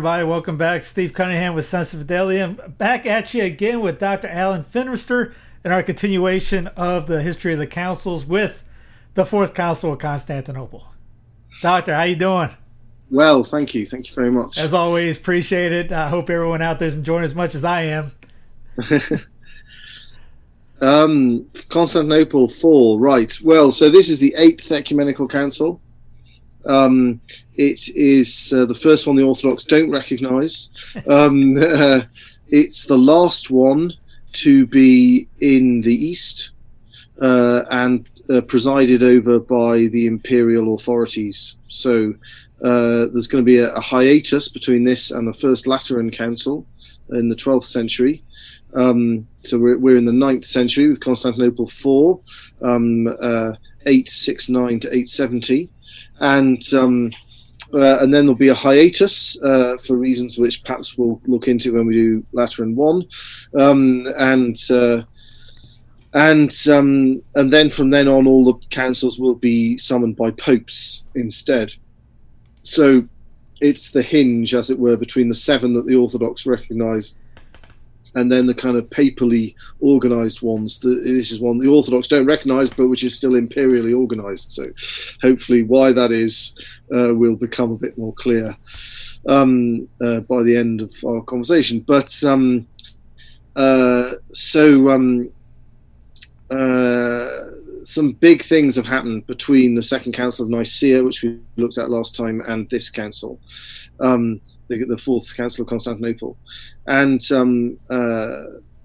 everybody, welcome back. Steve Cunningham with Sensus Fidelium. I'm back at you again with Dr. Alan Fimister in our continuation of the history of the councils with the Fourth Council of Constantinople. Doctor, how you doing? Well, thank you. Thank you very much. As always, appreciate it. I hope everyone out there is enjoying as much as I am. Um, Constantinople 4, right. Well, so this is the Eighth Ecumenical Council. Um, it is uh, the first one the Orthodox don't recognize. Um, uh, it's the last one to be in the East uh, and uh, presided over by the imperial authorities. So uh, there's going to be a, a hiatus between this and the First Lateran Council in the 12th century. Um, so we're, we're in the 9th century with Constantinople 4, um, uh, 869 to 870. And um, uh, and then there'll be a hiatus uh, for reasons which perhaps we'll look into when we do Lateran 1. Um, and uh, and um, and then from then on, all the councils will be summoned by popes instead. So it's the hinge, as it were, between the seven that the Orthodox recognise and then the kind of papally organised ones. This is one the Orthodox don't recognise, but which is still imperially organised. So hopefully, why that is uh, will become a bit more clear um, uh, by the end of our conversation. But um, uh, so. Um, uh, some big things have happened between the Second Council of Nicaea, which we looked at last time, and this council, um, the, the, Fourth Council of Constantinople, and um, uh,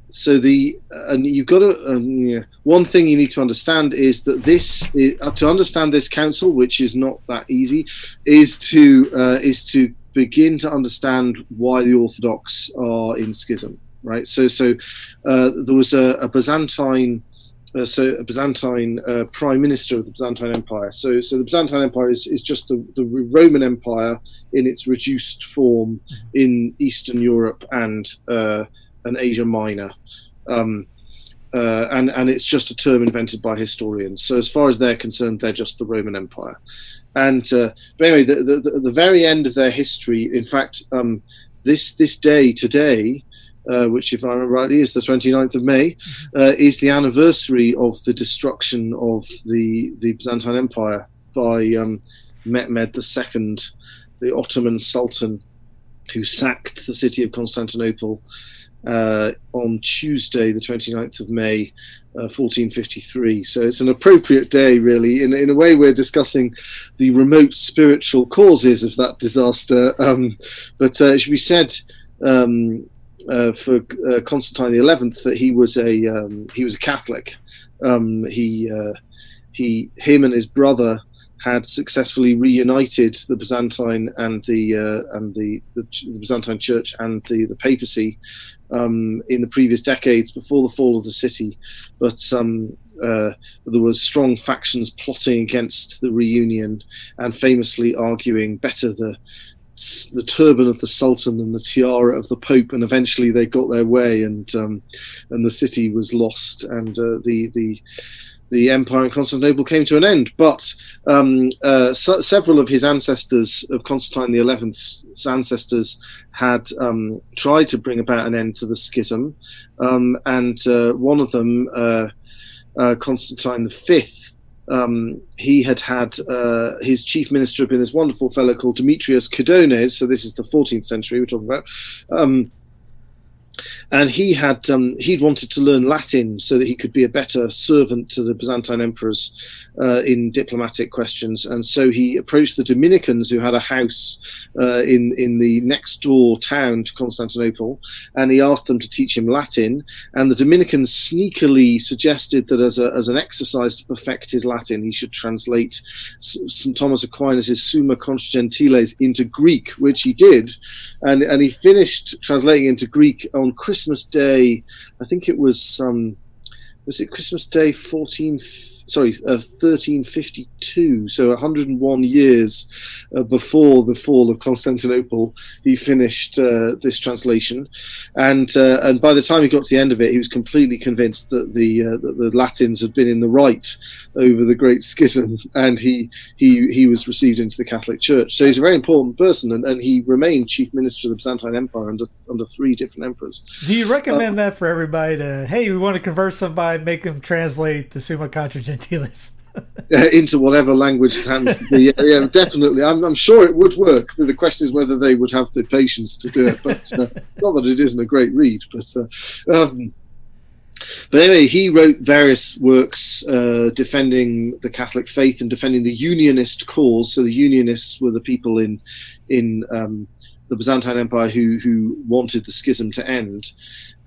so the and you've got to um, yeah, one thing you need to understand is that this is, uh, to understand this council, which is not that easy, is to uh, is to begin to understand why the Orthodox are in schism, right? So so uh, there was a, a Byzantine uh, so a Byzantine uh, prime minister of the Byzantine Empire. So, so the Byzantine Empire is, is just the, the Roman Empire in its reduced form in Eastern Europe and uh, and Asia Minor. Um, uh, and and it's just a term invented by historians. So as far as they're concerned, they're just the Roman Empire. And uh, but anyway, the, the, the very end of their history, in fact, um, this this day today, uh, which, if I remember rightly, is the 29th of May, uh, is the anniversary of the destruction of the, the Byzantine Empire by um, Mehmed II, the Ottoman Sultan, who sacked the city of Constantinople uh, on Tuesday, the 29th of May, uh, 1453. So it's an appropriate day, really. In, in a way, we're discussing the remote spiritual causes of that disaster. Um, but uh, it should be said um, uh, for uh, Constantine XI that he was a um, he was a Catholic. Um, he uh, he him and his brother had successfully reunited the Byzantine and the uh, and the, the, the Byzantine Church and the the papacy um, in the previous decades before the fall of the city, but um, uh, there was strong factions plotting against the reunion and famously arguing better the the turban of the sultan and the tiara of the pope and eventually they got their way and um, and the city was lost and uh, the the the empire in Constantinople came to an end. But um, uh, so, several of his ancestors, of Constantine the Eleventh's ancestors, had um, tried to bring about an end to the schism, um, and uh, one of them. Uh, uh, Constantine V, um, he had had uh, his chief minister had been this wonderful fellow called Demetrius Cydones. So this is the 14th century we're talking about. Um, and he had um, he'd wanted to learn Latin so that he could be a better servant to the Byzantine emperors uh, in diplomatic questions. And so he approached the Dominicans, who had a house uh, in in the next door town to Constantinople, and he asked them to teach him Latin. And the Dominicans sneakily suggested that as a, as an exercise to perfect his Latin, he should translate St Thomas Aquinas' Summa Contra Gentiles into Greek, which he did, and and he finished translating into Greek on Christmas Day. I think it was um, was it Christmas Day fourteen sorry, uh, 1352, so 101 years uh, before the fall of Constantinople, he finished uh, this translation, and uh, and by the time he got to the end of it, he was completely convinced that the uh, that the Latins had been in the right over the Great Schism, and he he he was received into the Catholic Church. So he's a very important person, and, and he remained chief minister of the Byzantine Empire under under three different emperors. Do you recommend that for everybody to? Hey, we want to convert somebody, make them translate the Summa Uh, into whatever language be. Yeah, yeah definitely. I'm, I'm, sure it would work. The question is whether they would have the patience to do it. But uh, not that it isn't a great read. But uh, um, but anyway, he wrote various works uh, defending the Catholic faith and defending the Unionist cause. So the Unionists were the people in in um, the Byzantine Empire who who wanted the schism to end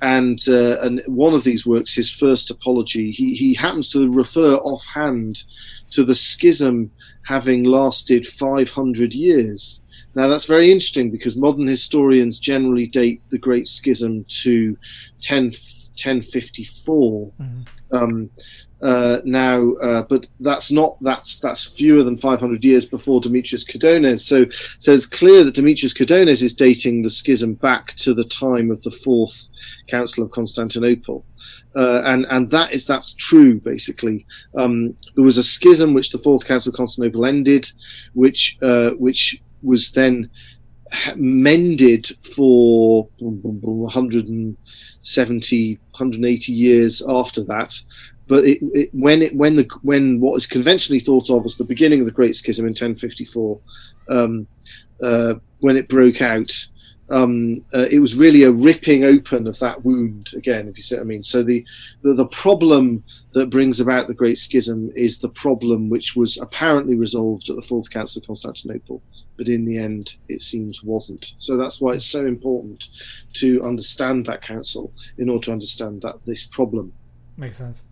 and uh, and one of these works, his first apology, he he happens to refer offhand to the schism having lasted 500 years. Now that's very interesting because modern historians generally date the Great Schism to 10, 1054. Mm-hmm. Um, uh, now, uh, but that's not that's that's fewer than 500 years before Demetrius Cydones. So, so it's clear that Demetrius Cydones is dating the schism back to the time of the Fourth Council of Constantinople, uh, and and that is that's true. Basically, um, there was a schism which the Fourth Council of Constantinople ended, which uh, which was then mended for 170 180 years after that but it, it, when it when the when what is conventionally thought of as the beginning of the Great Schism in 1054, um, uh, when it broke out, um, uh, it was really a ripping open of that wound again, if you see what I mean. So the, the, the problem that brings about the Great Schism is the problem which was apparently resolved at the Fourth Council of Constantinople, but in the end it seems wasn't. So that's why it's so important to understand that council in order to understand that this problem. Makes sense.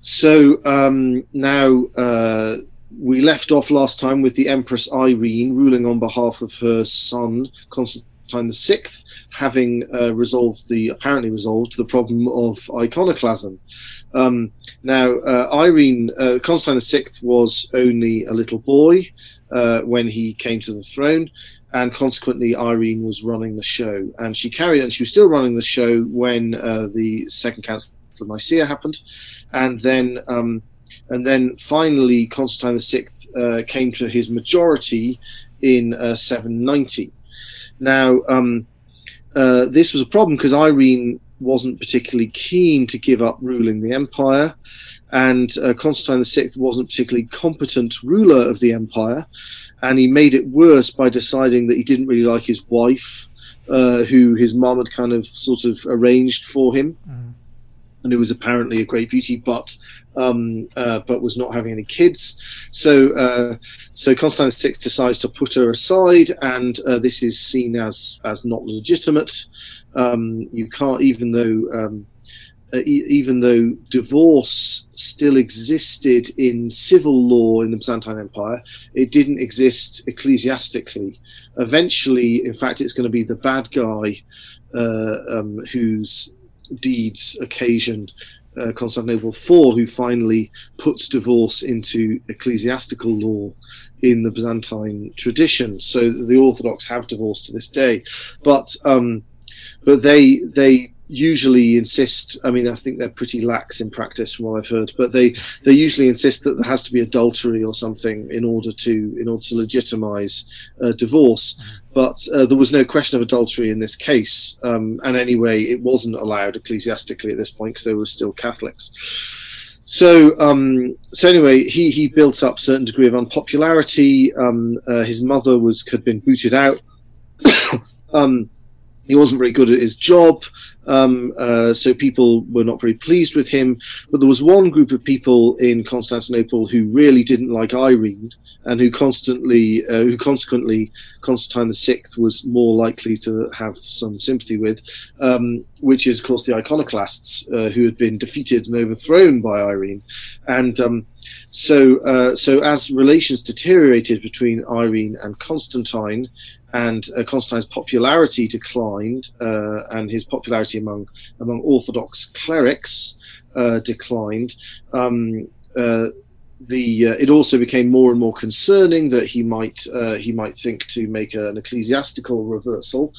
So um, now uh, we left off last time with the Empress Irene ruling on behalf of her son Constantine VI, having uh, resolved the apparently resolved the problem of iconoclasm. Um, now, uh, Irene uh, Constantine VI was only a little boy uh, when he came to the throne, and consequently, Irene was running the show, and she carried and she was still running the show when uh, the Second Council of Nicaea happened, and then um, and then finally Constantine VI uh, came to his majority in uh, 790. Now um, uh, this was a problem because Irene wasn't particularly keen to give up ruling the empire, and uh, Constantine VI wasn't particularly competent ruler of the empire, and he made it worse by deciding that he didn't really like his wife. Uh, who his mom had kind of sort of arranged for him. Mm and who was apparently a great beauty, but um, uh, but was not having any kids. So uh, so Constance VI decides to put her aside, and uh, this is seen as as not legitimate. Um, you can't, even though. Um, uh, e- even though divorce still existed in civil law in the Byzantine Empire, it didn't exist ecclesiastically. Eventually, in fact, it's going to be the bad guy uh, um, who's deeds occasion uh, Constantinople IV, who finally puts divorce into ecclesiastical law in the Byzantine tradition. So the Orthodox have divorce to this day, but um, but they they usually insist. I mean, I think they're pretty lax in practice from what I've heard, but they they usually insist that there has to be adultery or something in order to in order to legitimize uh, divorce. But uh, there was no question of adultery in this case, um, and anyway, it wasn't allowed ecclesiastically at this point because they were still Catholics. so um, so anyway, he he built up a certain degree of unpopularity. Um, uh, his mother was had been booted out. um, he wasn't very good at his job, um, uh, so people were not very pleased with him. But there was one group of people in Constantinople who really didn't like Irene, and who constantly, uh, who consequently, Constantine VI was more likely to have some sympathy with, um, which is, of course, the iconoclasts uh, who had been defeated and overthrown by Irene, and. Um, so, uh, so as relations deteriorated between Irene and Constantine, and uh, Constantine's popularity declined, uh, and his popularity among among Orthodox clerics uh, declined. Um, uh, the uh, it also became more and more concerning that he might uh, he might think to make an ecclesiastical reversal,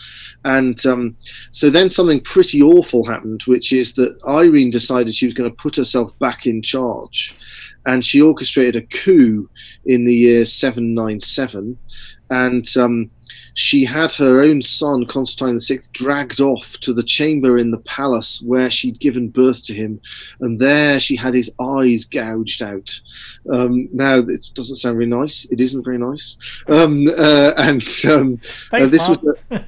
and um, so then something pretty awful happened, which is that Irene decided she was going to put herself back in charge, and she orchestrated a coup in the year 797, and um, she had her own son, Constantine VI, dragged off to the chamber in the palace where she'd given birth to him, and there she had his eyes gouged out. Um, now, this doesn't sound very nice. It isn't very nice. Um, uh, and um, uh, this was, a,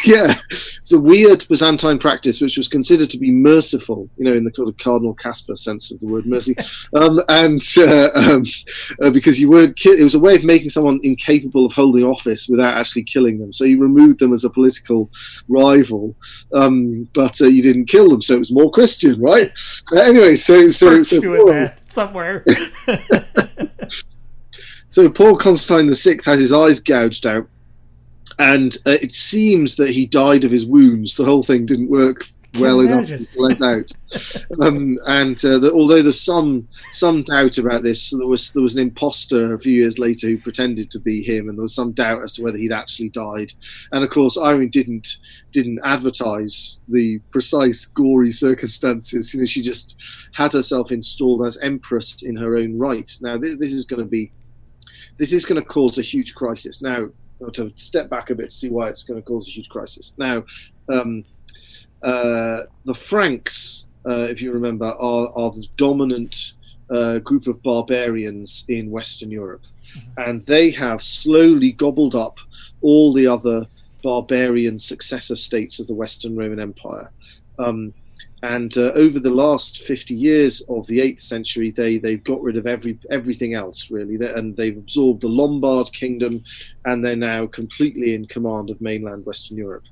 yeah, it's a weird Byzantine practice which was considered to be merciful, you know, in the kind of Cardinal Kasper sense of the word mercy, um, and uh, um, uh, because you weren't, ki- it was a way of making someone incapable of holding office without actually killing them. So you removed them as a political rival, um, but uh, you didn't kill them, so it was more Christian, right? Uh, anyway, so so so Paul, somewhere. so Paul Constantine the VI had his eyes gouged out, and uh, it seems that he died of his wounds. The whole thing didn't work well enough to let out. um, and uh, the, although there's some some doubt about this, there was there was an imposter a few years later who pretended to be him, and there was some doubt as to whether he'd actually died. And of course, Irene didn't didn't advertise the precise gory circumstances. You know, she just had herself installed as empress in her own right. Now, this, this is going to be this is going to cause a huge crisis. Now, to step back a bit to see why it's going to cause a huge crisis. Now, um, the Franks, uh, if you remember, are, are the dominant uh, group of barbarians in Western Europe, and they have slowly gobbled up all the other barbarian successor states of the Western Roman Empire. Um, and uh, over the last 50 years of the 8th century, they, they've got rid of every everything else, really. They- And they've absorbed the Lombard kingdom, and they're now completely in command of mainland Western Europe.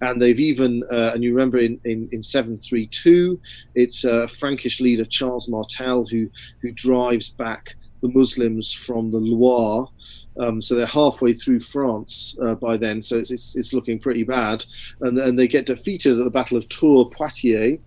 And they've even, uh, and you remember in, in, in 732, it's uh, Frankish leader Charles Martel who, who drives back the Muslims from the Loire. Um, so they're halfway through France uh, by then, so it's, it's, it's looking pretty bad. And, and they get defeated at the Battle of Tours Poitiers.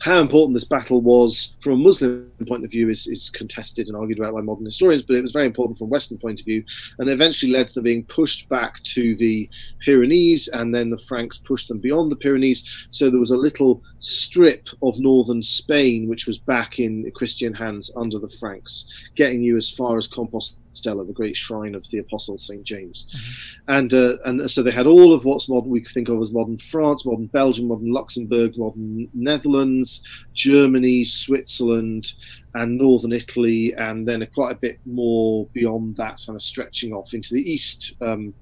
How important this battle was from a Muslim point of view is, is contested and argued about by modern historians, but it was very important from a Western point of view, and eventually led to them being pushed back to the Pyrenees, and then the Franks pushed them beyond the Pyrenees. So there was a little strip of northern Spain which was back in Christian hands under the Franks, getting you as far as Compostela, the great shrine of the Apostle Saint James and uh, and so they had all of what's modern we could think of as modern France, modern Belgium, modern Luxembourg, modern Netherlands, Germany, Switzerland, and northern Italy, and then quite a bit more beyond that, kind of stretching off into the east. Um,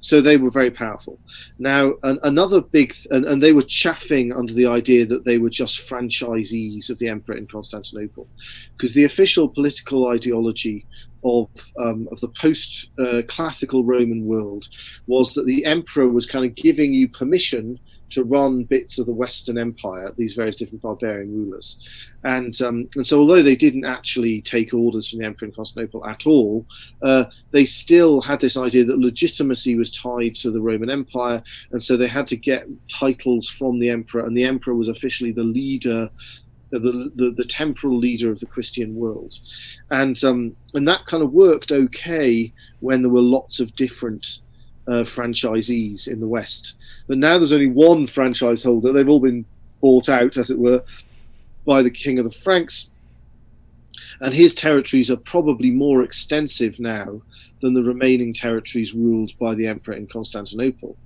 so they were very powerful. Now, an, another big, th- and, and they were chaffing under the idea that they were just franchisees of the emperor in Constantinople, because the official political ideology of um, of the post uh, classical Roman world was that the emperor was kind of giving you permission to run bits of the Western Empire, these various different barbarian rulers, and um, and so although they didn't actually take orders from the emperor in Constantinople at all, uh, they still had this idea that legitimacy was tied to the Roman Empire, and so they had to get titles from the emperor, and the emperor was officially the leader. The, the, the temporal leader of the Christian world, and um, and that kind of worked okay when there were lots of different uh, franchisees in the West. But now there's only one franchise holder. They've all been bought out, as it were, by the King of the Franks. And his territories are probably more extensive now than the remaining territories ruled by the Emperor in Constantinople.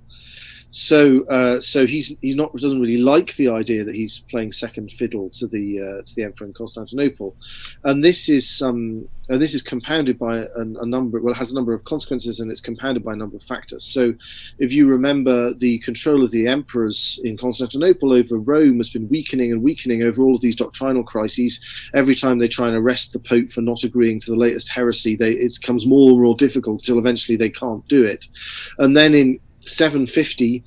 So uh, so he's he's not doesn't really like the idea that he's playing second fiddle to the uh, to the emperor in Constantinople, and this is um, and this is compounded by a, a, number well it has a number of consequences and it's compounded by a number of factors. So if you remember, the control of the emperors in Constantinople over Rome has been weakening and weakening over all of these doctrinal crises. Every time they try and arrest the pope for not agreeing to the latest heresy, they, it becomes more and more difficult until eventually they can't do it, and then in 750,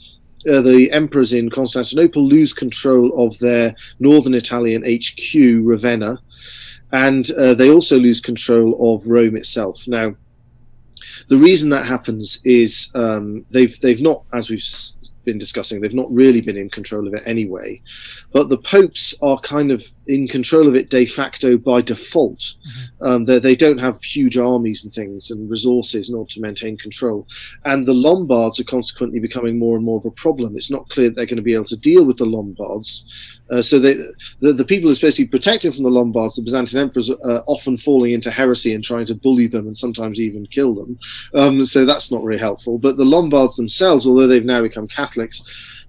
uh, the emperors in Constantinople lose control of their northern Italian HQ, Ravenna, and uh, they also lose control of Rome itself. Now, the reason that happens is um, they've they've not, as we've been discussing, they've not really been in control of it anyway. But the popes are kind of in control of it de facto by default. Mm-hmm. Um, they don't have huge armies and things and resources in order to maintain control. And the Lombards are consequently becoming more and more of a problem. It's not clear that they're going to be able to deal with the Lombards. Uh, so they, the, the people who are supposed to be protecting from the Lombards, the Byzantine emperors, are often falling into heresy and trying to bully them and sometimes even kill them. Um, so that's not really helpful. But the Lombards themselves, although they've now become Catholics,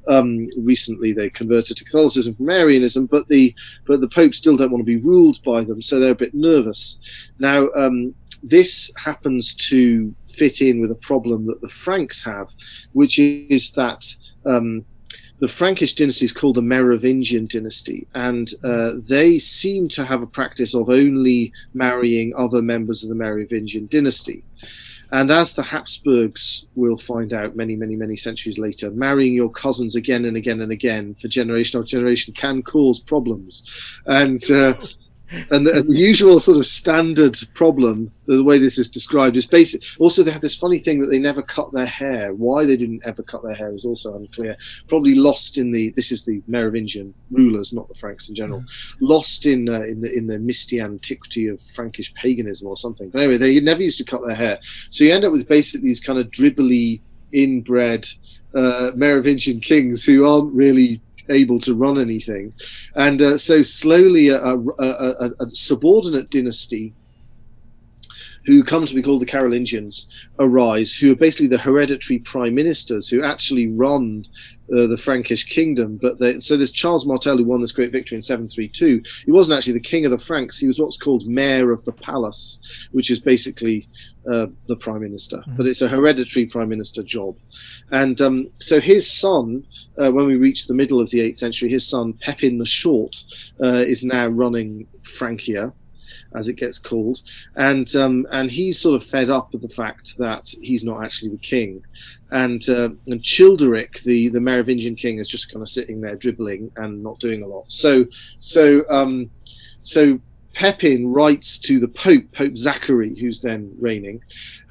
um, recently they converted to Catholicism from Arianism, but the but the Pope still don't want to be ruled by them, so they're a bit nervous. Now, um, this happens to fit in with a problem that the Franks have, which is that. Um, the Frankish dynasty is called the Merovingian dynasty, and uh, they seem to have a practice of only marrying other members of the Merovingian dynasty. And as the Habsburgs will find out many, many, many centuries later, marrying your cousins again and again and again for generation after generation can cause problems. And uh, and the, the, usual sort of standard problem, the way this is described, is basic. Also, they have this funny thing that they never cut their hair. Why they didn't ever cut their hair is also unclear. Probably lost in the. This is the Merovingian rulers, not the Franks in general. Mm. Lost in uh, in the in the misty antiquity of Frankish paganism or something. But anyway, they never used to cut their hair, so you end up with basically these kind of dribbly, inbred uh, Merovingian kings who aren't really able to run anything. And uh, so slowly a, a, a, a, subordinate dynasty who come to be called the Carolingians arise, who are basically the hereditary prime ministers who actually run uh, the Frankish kingdom. But they, so there's Charles Martel who won this great victory in 732. He wasn't actually the king of the Franks. He was what's called mayor of the palace, which is basically uh, the prime minister, mm-hmm. but it's a hereditary prime minister job. And um, so his son, uh, when we reach the middle of the 8th century, his son Pepin the Short uh, is now running Francia. As it gets called, and um, and he's sort of fed up with the fact that he's not actually the king, and uh, and Childeric, the the Merovingian king, is just kind of sitting there dribbling and not doing a lot. So so um, so Pepin writes to the Pope, Pope Zachary, who's then reigning,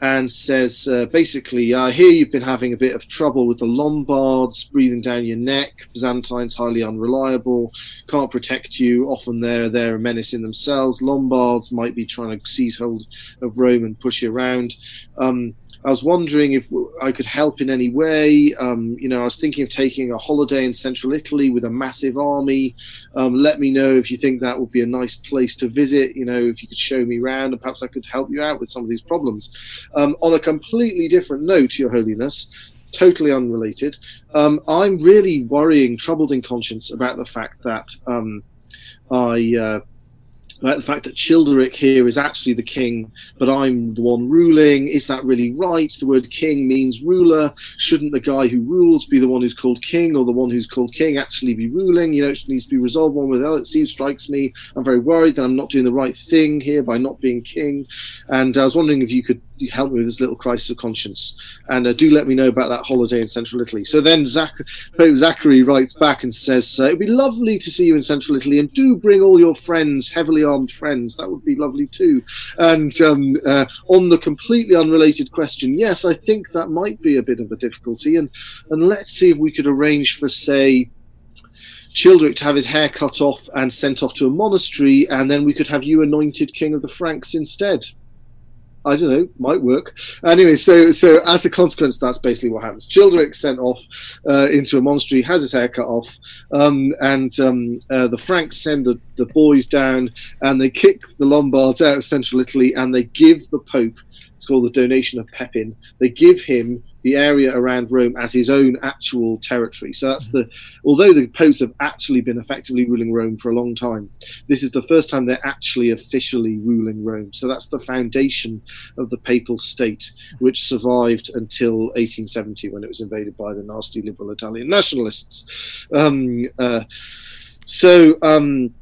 and says uh, basically, I hear you've been having a bit of trouble with the Lombards breathing down your neck. Byzantines highly unreliable, can't protect you. Often they're they're a menace in themselves. Lombards might be trying to seize hold of Rome and push you around. Um, I was wondering if I could help in any way. Um, you know, I was thinking of taking a holiday in central Italy with a massive army. Um, let me know if you think that would be a nice place to visit. You know, if you could show me around and perhaps I could help you out with some of these problems. Um, on a completely different note, Your Holiness, totally unrelated, um, I'm really worrying, troubled in conscience about the fact that um, I. Uh, the fact that Childeric here is actually the king, but I'm the one ruling. Is that really right? The word king means ruler. Shouldn't the guy who rules be the one who's called king, or the one who's called king actually be ruling? You know, it needs to be resolved one way or the other. It seems strikes me. I'm very worried that I'm not doing the right thing here by not being king. And I was wondering if you could help me with this little crisis of conscience. And uh, do let me know about that holiday in central Italy. So then Zach- Pope Zachary writes back and says, uh, It'd be lovely to see you in central Italy, and do bring all your friends, heavily armed friends. That would be lovely too. And um, uh, on the completely unrelated question, yes, I think that might be a bit of a difficulty. And, and let's see if we could arrange for, say, Childeric to have his hair cut off and sent off to a monastery, and then we could have you anointed king of the Franks instead. I don't know, might work. Anyway, so so as a consequence, that's basically what happens. Childeric's sent off uh, into a monastery, has his hair cut off, um, and um, uh, the Franks send the, the boys down and they kick the Lombards out of central Italy and they give the Pope It's called the donation of Pepin. They give him the area around Rome as his own actual territory. So that's the, although the popes have actually been effectively ruling Rome for a long time, this is the first time they're actually officially ruling Rome. So that's the foundation of the papal state, which survived until 1870 when it was invaded by the nasty liberal Italian nationalists. Um, uh, so, um,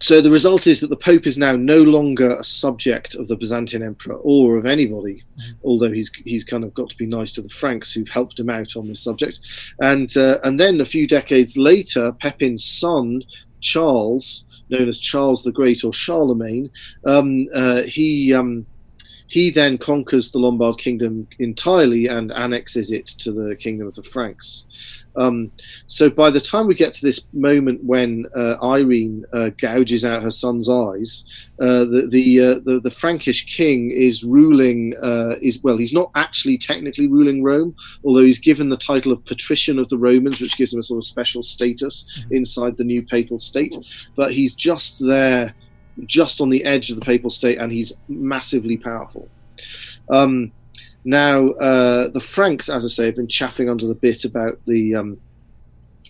so the result is that the Pope is now no longer a subject of the Byzantine Emperor or of anybody, although he's he's kind of got to be nice to the Franks who've helped him out on this subject. And uh, and then a few decades later, Pepin's son Charles, known as Charles the Great or Charlemagne, um, uh, he. Um, he then conquers the Lombard kingdom entirely and annexes it to the kingdom of the Franks. Um, so by the time we get to this moment when uh, Irene uh, gouges out her son's eyes, uh, the the, uh, the, the Frankish king is ruling. uh, is well, he's not actually technically ruling Rome, although he's given the title of patrician of the Romans, which gives him a sort of special status inside the new papal state. But he's just there, just on the edge of the papal state, and he's massively powerful. Um, now, uh, the Franks, as I say, have been chaffing under the bit about the um,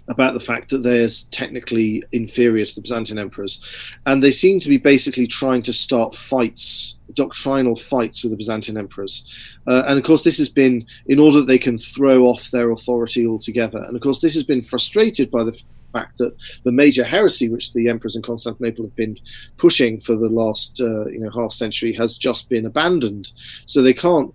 about the fact that they're technically inferior to the Byzantine emperors, and they seem to be basically trying to start fights, doctrinal fights with the Byzantine emperors. Uh, and of course, this has been in order that they can throw off their authority altogether. And of course, this has been frustrated by the fact that the major heresy which the emperors in Constantinople have been pushing for the last uh, you know half century has just been abandoned. So they can't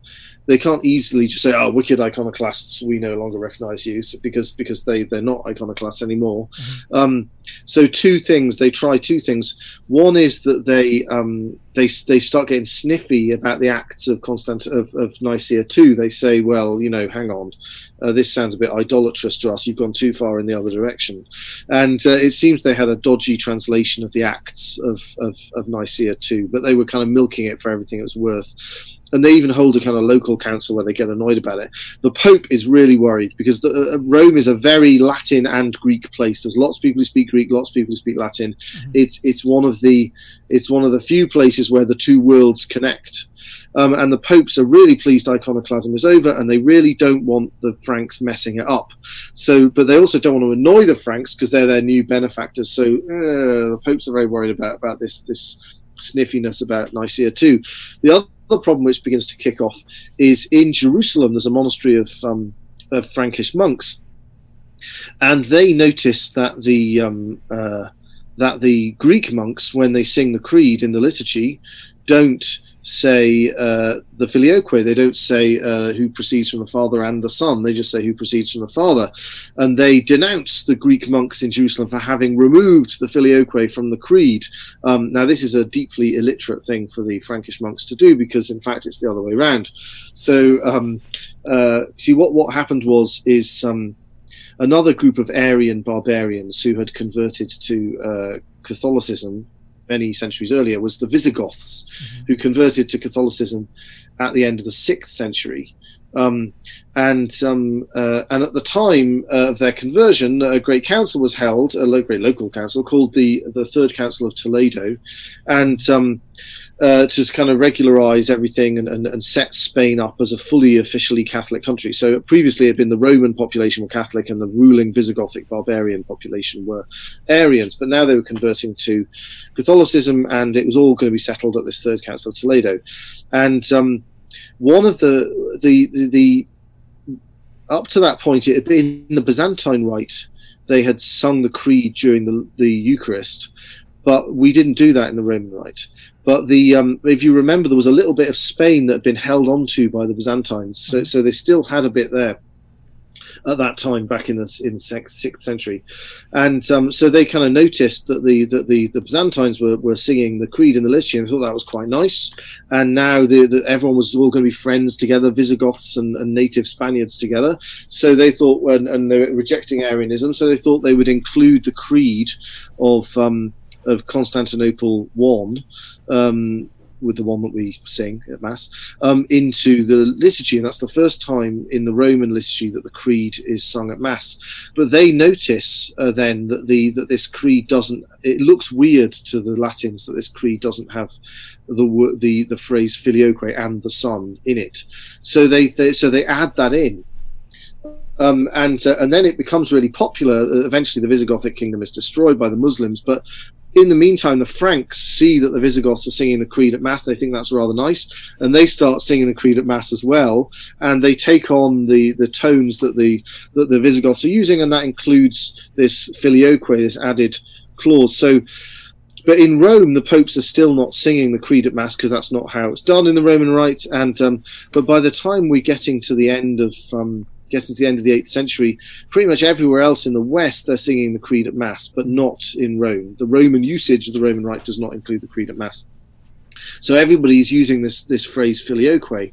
they can't easily just say, "Oh, wicked iconoclasts, we no longer recognise you," because because they they're not iconoclasts anymore. Um, so two things they try two things. One is that they um, they they start getting sniffy about the acts of Constant of, of Nicaea too. They say, "Well, you know, hang on, uh, this sounds a bit idolatrous to us. You've gone too far in the other direction." And uh, it seems they had a dodgy translation of the acts of of, of Nicaea too, but they were kind of milking it for everything it was worth and they even hold a kind of local council where they get annoyed about it. The Pope is really worried because the, uh, Rome is a very Latin and Greek place. There's lots of people who speak Greek, lots of people who speak Latin. It's it's one of the it's one of the few places where the two worlds connect. Um, and the popes are really pleased iconoclasm is over, and they really don't want the Franks messing it up. So, but they also don't want to annoy the Franks because they're their new benefactors. So, uh, the popes are very worried about about this this sniffiness about Nicaea too. The other other problem which begins to kick off is in Jerusalem. There's a monastery of, um, of Frankish monks, and they notice that the um, uh, that the Greek monks, when they sing the creed in the liturgy, don't say uh, the filioque. They don't say uh, who proceeds from the Father and the Son. They just say who proceeds from the Father, and they denounce the Greek monks in Jerusalem for having removed the filioque from the creed. Um, now, this is a deeply illiterate thing for the Frankish monks to do because, in fact, it's the other way around. So, um, uh, see what what happened was is. Um, Another group of Arian barbarians who had converted to uh, Catholicism many centuries earlier was the Visigoths, who converted to Catholicism at the end of the sixth century. Um, and um, uh, and at the time uh, of their conversion, a great council was held, a lo- great local council called the the Third Council of Toledo, and um, uh, to kind of regularize everything and, and, and set Spain up as a fully officially Catholic country. So previously, it had been the Roman population were Catholic and the ruling Visigothic barbarian population were Arians, but now they were converting to Catholicism, and it was all going to be settled at this Third Council of Toledo. And um, one of the, the the the up to that point, it had been the Byzantine rite. They had sung the creed during the the Eucharist, but we didn't do that in the Roman rite. But the um, if you remember, there was a little bit of Spain that had been held onto by the Byzantines, so so they still had a bit there at that time back in the in the sixth, century, and um, so they kind of noticed that the that the, the Byzantines were, were singing the creed in the liturgy and thought that was quite nice, and now the, the everyone was all going to be friends together, Visigoths and, and native Spaniards together. So they thought, and, and they were rejecting Arianism, so they thought they would include the creed of um, of Constantinople one um, with the one that we sing at mass um, into the liturgy, and that's the first time in the Roman liturgy that the creed is sung at mass. But they notice uh, then that the that this creed doesn't. It looks weird to the Latins that this creed doesn't have the the the phrase filioque and the Son in it. So they, they so they add that in. Um, and uh, and then it becomes really popular. Uh, Eventually, the Visigothic kingdom is destroyed by the Muslims, but in the meantime, the Franks see that the Visigoths are singing the creed at mass. They think that's rather nice, and they start singing the creed at mass as well. And they take on the, the tones that the that the Visigoths are using, and that includes this filioque, this added clause. So, but in Rome, the popes are still not singing the creed at mass because that's not how it's done in the Roman Rite. And um, but by the time we're getting to the end of um, getting to the end of the eighth century, pretty much everywhere else in the West they're singing the Creed at Mass, but not in Rome. The Roman usage of the Roman Rite does not include the Creed at Mass. So everybody's using this this phrase filioque.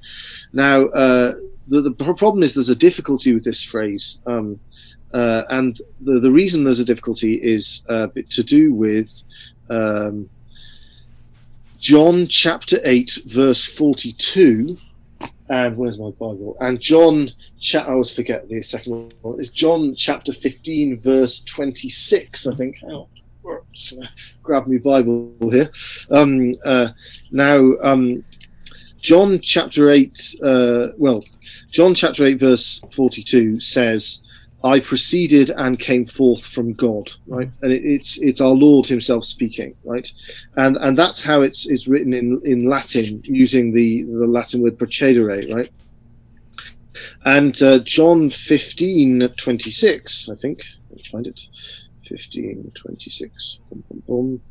Now uh, the the problem is there's a difficulty with this phrase, um, uh, and the the reason there's a difficulty is uh, to do with. Um, John chapter 8, verse 42, and where's my Bible? And John, cha- I always forget the second one. It's John chapter 15, verse 26, I think. Just grab me Bible here. Um, uh, now, um, John chapter 8, uh, well, John chapter 8, verse 42 says, I proceeded and came forth from God, right? And it, it's it's our Lord Himself speaking, right? And and that's how it's it's written in in Latin using the the Latin word procedere, right? And uh, John fifteen twenty six, I think. Let me find it. Fifteen twenty six. Boom, boom, boom.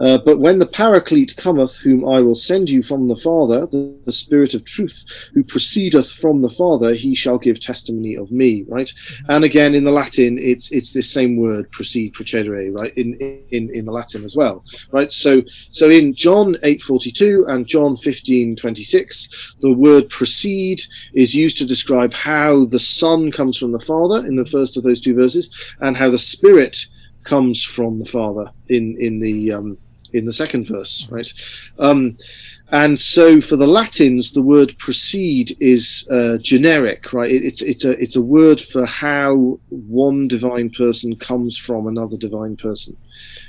Uh, but when the Paraclete cometh, whom I will send you from the Father, the, the Spirit of truth, who proceedeth from the Father, he shall give testimony of me. Right, and again in the Latin, it's it's this same word, proceed, procedere, right, in in in the Latin as well. Right, so so in John eight forty two and John fifteen twenty six, the word proceed is used to describe how the Son comes from the Father in the first of those two verses, and how the Spirit comes from the Father in in the um, in the second verse, right? Um, and so for the Latins, the word proceed is uh, generic, right? It, it's it's a it's a word for how one divine person comes from another divine person,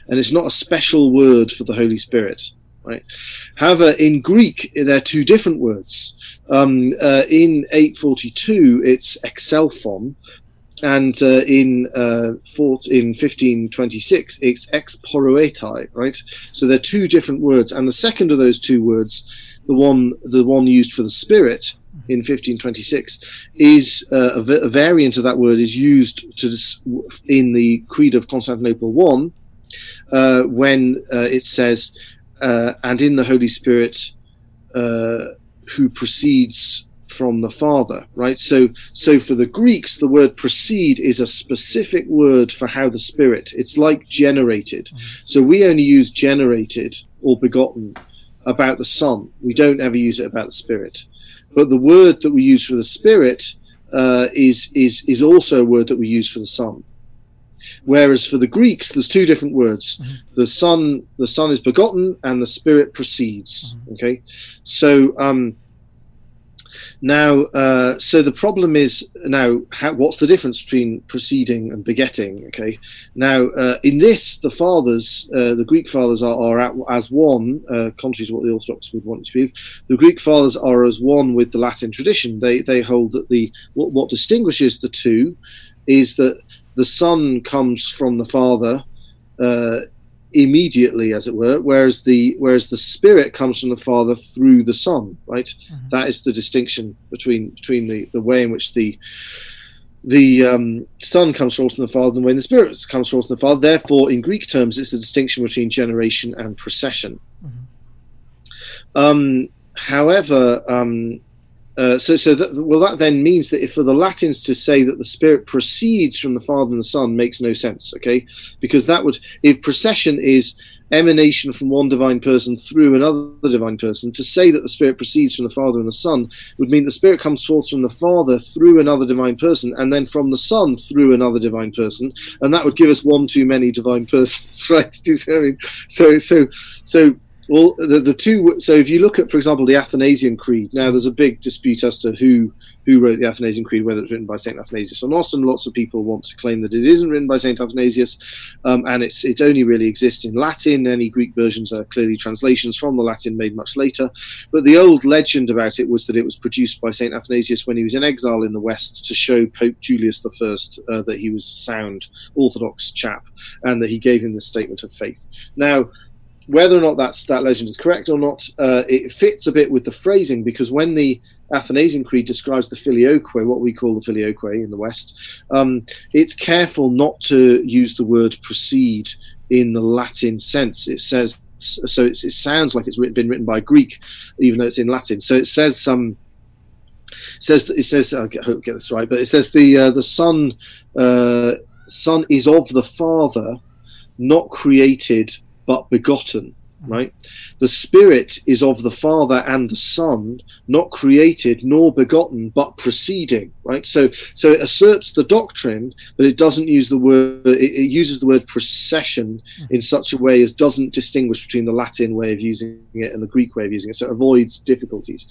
and it's not a special word for the Holy Spirit, right? However, in Greek, there are two different words. Um, uh, in 842, it's exelthon, and uh, in uh, in 1526 it's ekporeuetai right? So they're two different words. And the second of those two words the one the one used for the spirit in 1526 is uh, a, variant of that word is used to in the creed of constantinople 1 uh, when uh, it says uh, and in the holy spirit who proceeds from the Father, right? So, so for the Greeks, the word proceed is a specific word for how the Spirit. It's like generated. So we only use generated or begotten about the Son. We don't ever use it about the Spirit. But the word that we use for the Spirit uh, is is is also a word that we use for the Son. Whereas for the Greeks, there's two different words. The Son, the Son is begotten, and the Spirit proceeds. Okay, so. Um, now, uh, so the problem is now, how, what's the difference between proceeding and begetting? Okay. Now, uh, in this, the fathers, uh, the Greek fathers are, are at, as one, uh, contrary to what the Orthodox would want to believe. The Greek fathers are as one with the Latin tradition. They they hold that the what, what distinguishes the two is that the Son comes from the Father. Immediately as it were whereas the whereas the spirit comes from the father through the son right? That is the distinction between between the the way in which the the um, son comes forth from the father and the way the spirit comes forth from the father. Therefore in greek terms it's the distinction between generation and procession. Um, however um, uh, so, so that, well, that then means that if for the Latins to say that the Spirit proceeds from the Father and the Son makes no sense, okay? Because that would, if procession is emanation from one divine person through another divine person, to say that the Spirit proceeds from the Father and the Son would mean the Spirit comes forth from the Father through another divine person, and then from the Son through another divine person, and that would give us one too many divine persons, right? Do you see what I mean? So, so, so Well, the, the two. So if you look at, for example, the Athanasian Creed, now there's a big dispute as to who who wrote the Athanasian Creed, whether it's written by Saint Athanasius or not, and lots of people want to claim that it isn't written by Saint Athanasius, um, and it's it only really exists in Latin. Any Greek versions are clearly translations from the Latin made much later. But the old legend about it was that it was produced by Saint Athanasius when he was in exile in the West to show Pope Julius I uh, that he was a sound Orthodox chap and that he gave him the statement of faith. Now whether or not that legend is correct or not, uh, it fits a bit with the phrasing because when the Athanasian Creed describes the filioque, what we call the filioque in the West, um, it's careful not to use the word proceed in the Latin sense. It says so. it sounds like it's written, been written by Greek, even though it's in Latin. So it says some. Um, says it says I hope get this right, but it says the uh, the son uh, son is of the father, not created but begotten right? The spirit is of the father and the son not created nor begotten but proceeding right? So so it asserts the doctrine but it doesn't use the word it, it uses the word procession hmm. in such a way as doesn't distinguish between the latin way of using it and the greek way of using it so it avoids difficulties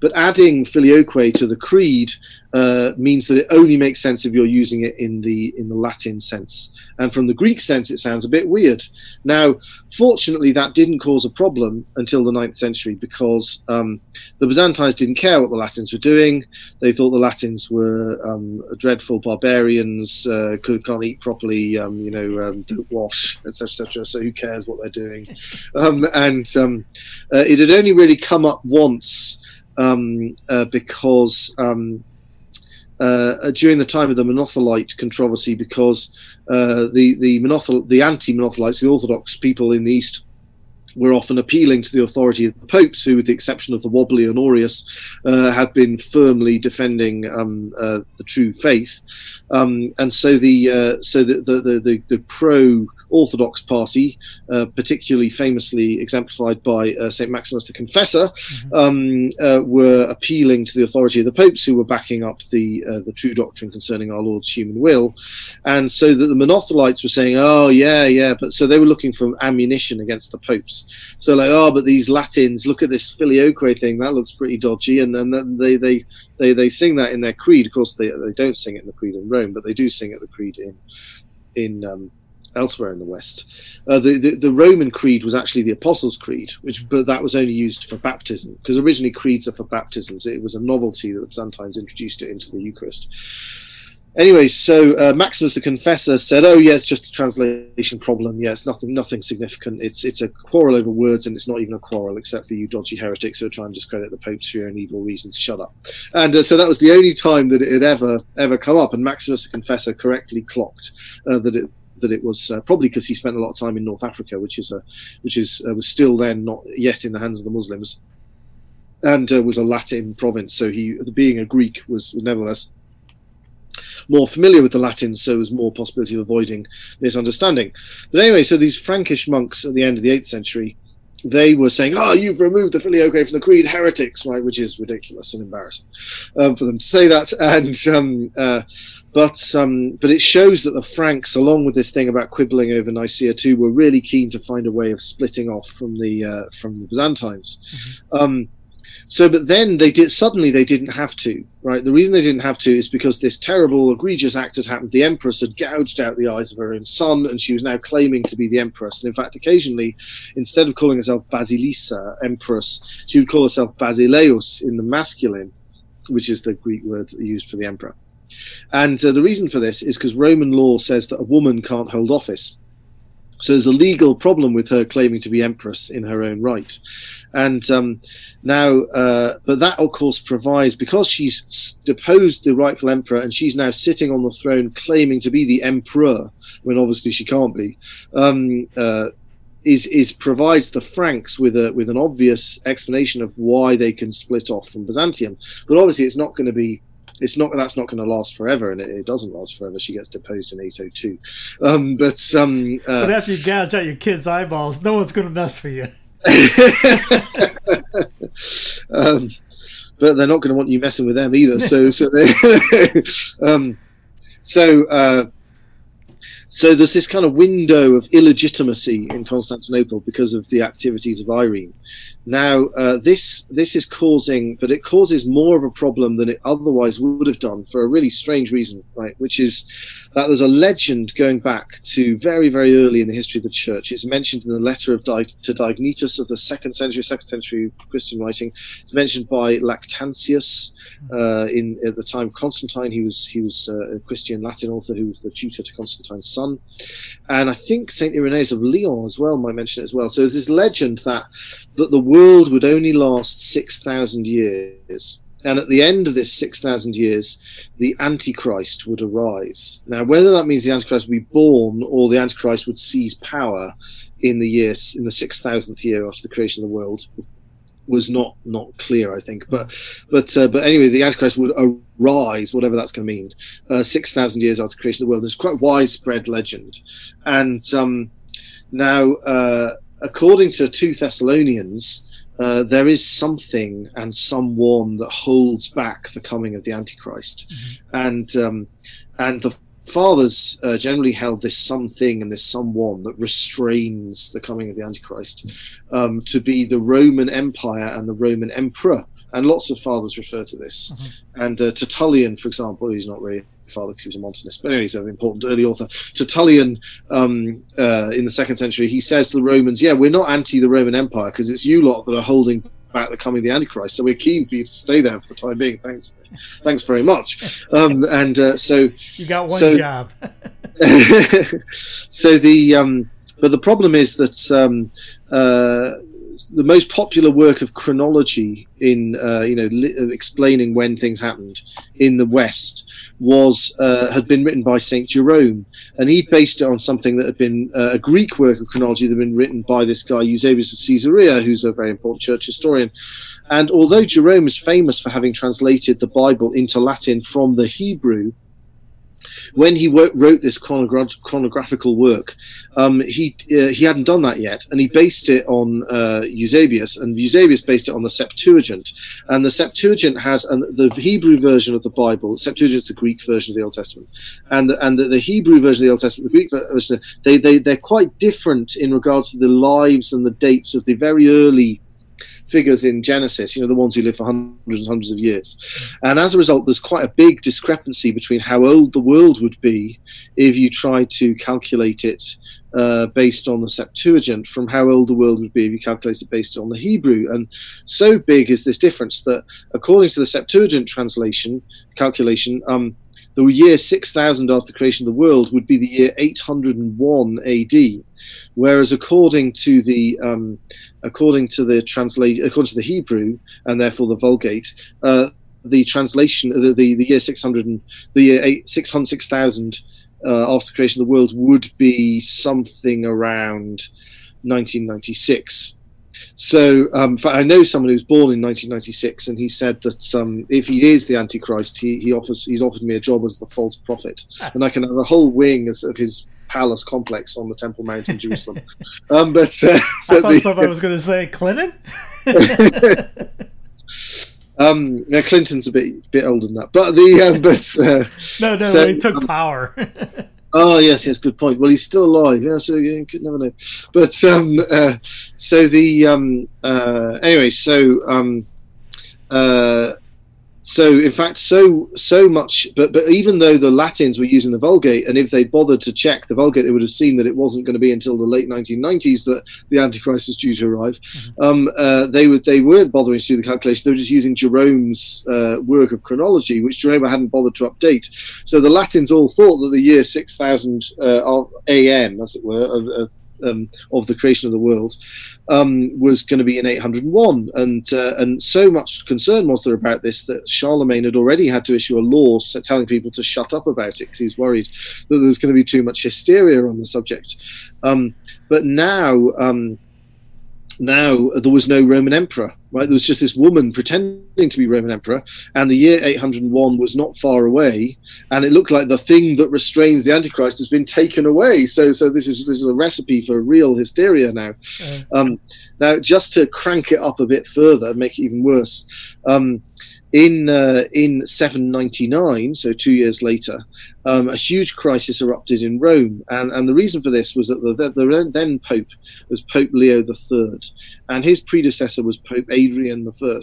but adding filioque to the creed uh, means that it only makes sense if you're using it in the in the Latin sense. And from the Greek sense, it sounds a bit weird. Now, fortunately, that didn't cause a problem until the 9th century because um, the Byzantines didn't care what the Latins were doing. They thought the Latins were um, dreadful barbarians, uh, could, can't eat properly, um, you know, um, don't wash, etc., etc. So who cares what they're doing? Um, and um, uh, it had only really come up once um, uh, because um, uh, during the time of the Monothelite controversy, because uh, the the monothel- the anti-Monothelites, the Orthodox people in the East, were often appealing to the authority of the popes, who, with the exception of the wobbly Honorius, uh, had been firmly defending um, uh, the true faith, um, and so the uh, so the the the, the, the pro Orthodox party, uh, particularly famously exemplified by uh, St. Maximus the Confessor, mm-hmm. um, uh, were appealing to the authority of the popes who were backing up the, uh, the true doctrine concerning our Lord's human will. And so that the Monothelites were saying, oh, yeah, yeah. But so they were looking for ammunition against the popes. So, like, oh, but these Latins, look at this filioque thing, that looks pretty dodgy. And then they, they, they, they sing that in their creed. Of course, they, they don't sing it in the creed in Rome, but they do sing it the creed in in um, elsewhere in the West. Uh, the, the, the Roman creed was actually the Apostles' Creed, which but that was only used for baptism because originally creeds are for baptisms. It was a novelty that the Byzantines introduced it into the Eucharist. Anyway, so uh, Maximus the Confessor said, "Oh, yeah, it's just a translation problem. Yeah, it's nothing, nothing significant. It's it's a quarrel over words, and it's not even a quarrel, except for you dodgy heretics who are trying to discredit the popes for your own evil reasons. Shut up." And uh, so that was the only time that it had ever ever come up, and Maximus the Confessor correctly clocked uh, that it that it was uh, probably because he spent a lot of time in North Africa, which is a which is uh, was still then not yet in the hands of the Muslims, and uh, was a Latin province. So he, being a Greek, was nevertheless more familiar with the Latin, so was more possibility of avoiding misunderstanding. But anyway, so these Frankish monks at the end of the eighth century. They were saying, "Oh, you've removed the filioque from the creed, heretics!" Right, which is ridiculous and embarrassing um, for them to say that. And um, uh, but um, but it shows that the Franks, along with this thing about quibbling over Nicaea too, were really keen to find a way of splitting off from the uh, from the Byzantines. Mm-hmm. Um, so, but then they did suddenly they didn't have to, right? The reason they didn't have to is because this terrible, egregious act had happened. The empress had gouged out the eyes of her own son, and she was now claiming to be the empress. And in fact, occasionally, instead of calling herself Basilissa, empress, she would call herself Basileus in the masculine, which is the Greek word used for the emperor. And uh, the reason for this is because Roman law says that a woman can't hold office. So there's a legal problem with her claiming to be empress in her own right. And um, now, uh, but that of course provides, because she's deposed the rightful emperor and she's now sitting on the throne claiming to be the emperor, when obviously she can't be, um, uh, is is provides the Franks with a with an obvious explanation of why they can split off from Byzantium. But obviously, it's not going to be it's not that's not going to last forever, and it, it, doesn't last forever. She gets deposed in 802. Um, but um, uh, but after you gouge out your kid's eyeballs, no one's going to mess for you. um, but they're not going to want you messing with them either. So so they um, so. Uh, so there's this kind of window of illegitimacy in Constantinople because of the activities of Irene. Now, uh, this this is causing, but it causes more of a problem than it otherwise would have done for a really strange reason, right? Which is that there's a legend going back to very, very early in the history of the church. It's mentioned in the letter of Di- to Diognetus of the second century, second century Christian writing. It's mentioned by Lactantius uh, in at the time Constantine. He was he was uh, a Christian Latin author who was the tutor to Constantine's son, and I think Saint Irenaeus of Lyon as well might mention it as well. So there's this legend that that the world would only last six thousand years. And at the end of this 6,000 years, the Antichrist would arise. Now, whether that means the Antichrist would be born or the Antichrist would seize power in the year, in the 6,000th year after the creation of the world was not not clear, I think. But but uh, but anyway, the Antichrist would arise, whatever that's going to mean, uh, six thousand years after the creation of the world. It's quite widespread legend, and um, now uh, according to two Thessalonians, uh, there is something and someone that holds back the coming of the Antichrist, and um, and the fathers uh, generally held this something and this someone that restrains the coming of the Antichrist um, to be the Roman Empire and the Roman Emperor, and lots of fathers refer to this. And uh, Tertullian, for example, he's not really father because he was a Montanist, but anyway, he's an important early author. Tertullian, um, uh, in the second century, he says to the Romans, "Yeah, we're not anti the Roman Empire because it's you lot that are holding back the coming of the Antichrist. So we're keen for you to stay there for the time being. Thanks, thanks very much." Um, and uh, so, You got one So- job. so the um, but the problem is that um, uh, the most popular work of chronology in uh, you know li- uh, explaining when things happened in the West was uh, had been written by Saint Jerome, and he based it on something that had been uh, a Greek work of chronology that had been written by this guy Eusebius of Caesarea, who's a very important church historian. And although Jerome is famous for having translated the Bible into Latin from the Hebrew, when he wo- wrote this chronogra- chronographical work, um, he uh, he hadn't done that yet, and he based it on uh, Eusebius, and Eusebius based it on the Septuagint, and the Septuagint has and the Hebrew version of the Bible. Septuagint is the Greek version of the Old Testament, and and the, the Hebrew version of the Old Testament, the Greek version, they they they're quite different in regards to the lives and the dates of the very early figures in Genesis, you know, the ones who live for hundreds and hundreds of years. And as a result, there's quite a big discrepancy between how old the world would be if you try to calculate it uh, based on the Septuagint from how old the world would be if you calculate it based on the Hebrew. And so big is this difference that, according to the Septuagint translation calculation, um, the year 6000 after the creation of the world would be the year 801 AD, whereas according to the um, according to the translate according to the Hebrew and therefore the Vulgate, uh, the translation the, the the year 600 the year 8, 600 6000 uh, after the creation of the world would be something around 1996. So, um, I know someone who was born in 1996, and he said that um, if he is the Antichrist, he, he offers he's offered me a job as the false prophet, and I can have a whole wing of his palace complex on the Temple Mount in Jerusalem. um, but, uh, I thought the- somebody was going to say Clinton. um, yeah, Clinton's a bit bit older than that, but the uh, but uh, No, no, So, he took um, power. Oh yes, yes, good point. Well, he's still alive. Yeah, so you could never know. But um, uh, so the um, uh, anyway, so um, uh, so in fact, so so much. But but even though the Latins were using the Vulgate, and if they bothered to check the Vulgate, they would have seen that it wasn't going to be until the late 1990s that the Antichrist was due to arrive. Um, uh, they would they weren't bothering to do the calculation. They were just using Jerome's uh, work of chronology, which Jerome hadn't bothered to update. So the Latins all thought that the year 6000 uh, AM, as it were, of, of, um, of the creation of the world, um, was going to be in 801. And uh, and so much concern was there about this that Charlemagne had already had to issue a law telling people to shut up about it because he was worried that there was going to be too much hysteria on the subject. Um, but now. Um, now there was no Roman emperor, right? There was just this woman pretending to be Roman emperor, and the year 801 was not far away, and it looked like the thing that restrains the Antichrist has been taken away. So, so this is this is a recipe for real hysteria now. Uh, Um, now, just to crank it up a bit further, make it even worse, um, in uh, in 799, so two years later, um, a huge crisis erupted in Rome, and, and the reason for this was that the, the, the then Pope was Pope Leo III, and his predecessor was Pope Adrian I,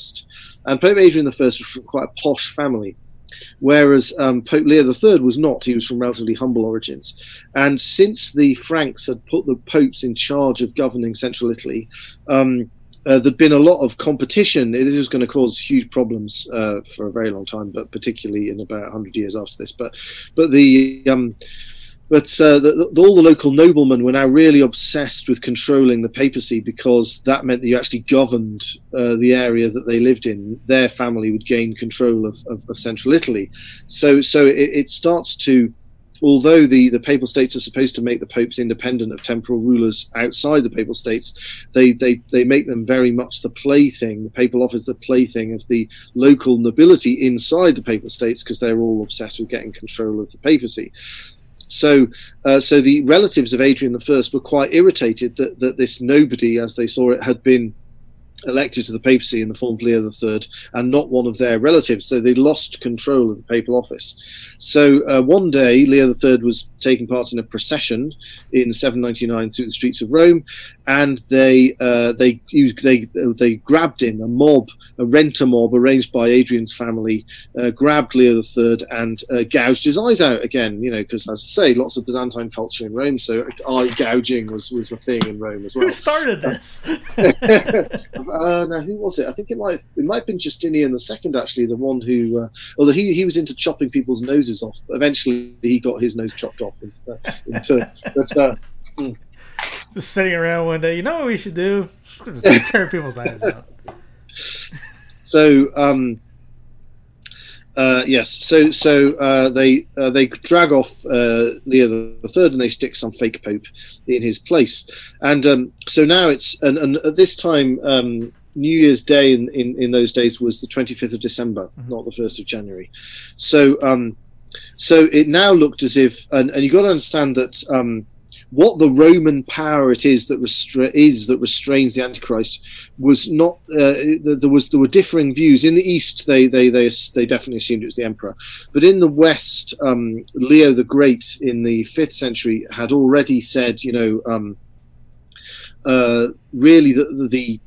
and Pope Adrian I was from quite a posh family. Whereas um, Pope Leo III was not, he was from relatively humble origins. And since the Franks had put the popes in charge of governing central Italy, um, uh, there'd been a lot of competition. This was going to cause huge problems uh, for a very long time, but particularly in about 100 years after this. But, but the um, but uh, the, the, all the local noblemen were now really obsessed with controlling the papacy because that meant that you actually governed uh, the area that they lived in. Their family would gain control of, of, of central Italy. So, so it, it starts to although the, the papal states are supposed to make the popes independent of temporal rulers outside the papal states, they, they, they make them very much the plaything. The papal office the plaything of the local nobility inside the papal states because they're all obsessed with getting control of the papacy. So, uh, so the relatives of Adrian I were quite irritated that, that this nobody, as they saw it, had been elected to the papacy in the form of Leo III and not one of their relatives. So they lost control of the papal office. So uh, one day, Leo III was taking part in a procession in 799 through the streets of Rome, and they uh, they used, they they grabbed him. A mob, a renter mob arranged by Adrian's family, uh, grabbed Leo III and uh, gouged his eyes out again. You know, because as I say, lots of Byzantine culture in Rome, so eye gouging was was a thing in Rome as well. Who started this? uh, now who was it? I think it might it might have been Justinian the second actually, the one who uh, although he he was into chopping people's noses off. Eventually, he got his nose chopped off. In, uh, into, but, uh, hmm. Just sitting around one day, you know what we should do? Just tear people's eyes out. So, um, uh, yes, so so uh, they uh, they drag off uh, Leo the Third and they stick some fake pope in his place, and um, so now it's and, and at this time um, New Year's Day in, in, in those days was the 25th of December, mm-hmm. not the 1st of January. So um, so it now looked as if, and, and you got to understand that um, what the Roman power it is that restra- is that restrains the Antichrist was not. Uh, there was there were differing views in the East. They they they they definitely assumed it was the emperor, but in the West, um, Leo the Great in the fifth century had already said, you know. Um, uh, really, the, the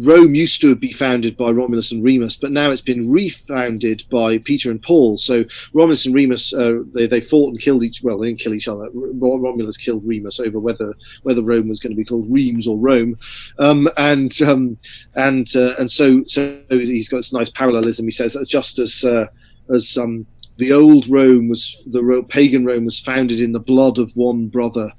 Rome used to be founded by Romulus and Remus, but now it's been refounded by Peter and Paul. So Romulus and Remus, uh, they, they fought and killed each. Well, they didn't kill each other. Romulus killed Remus over whether whether Rome was going to be called Reims or Rome, um, and um, and uh, and so so he's got this nice parallelism. He says just as uh, as um, the old Rome was the pagan Rome was founded in the blood of one brother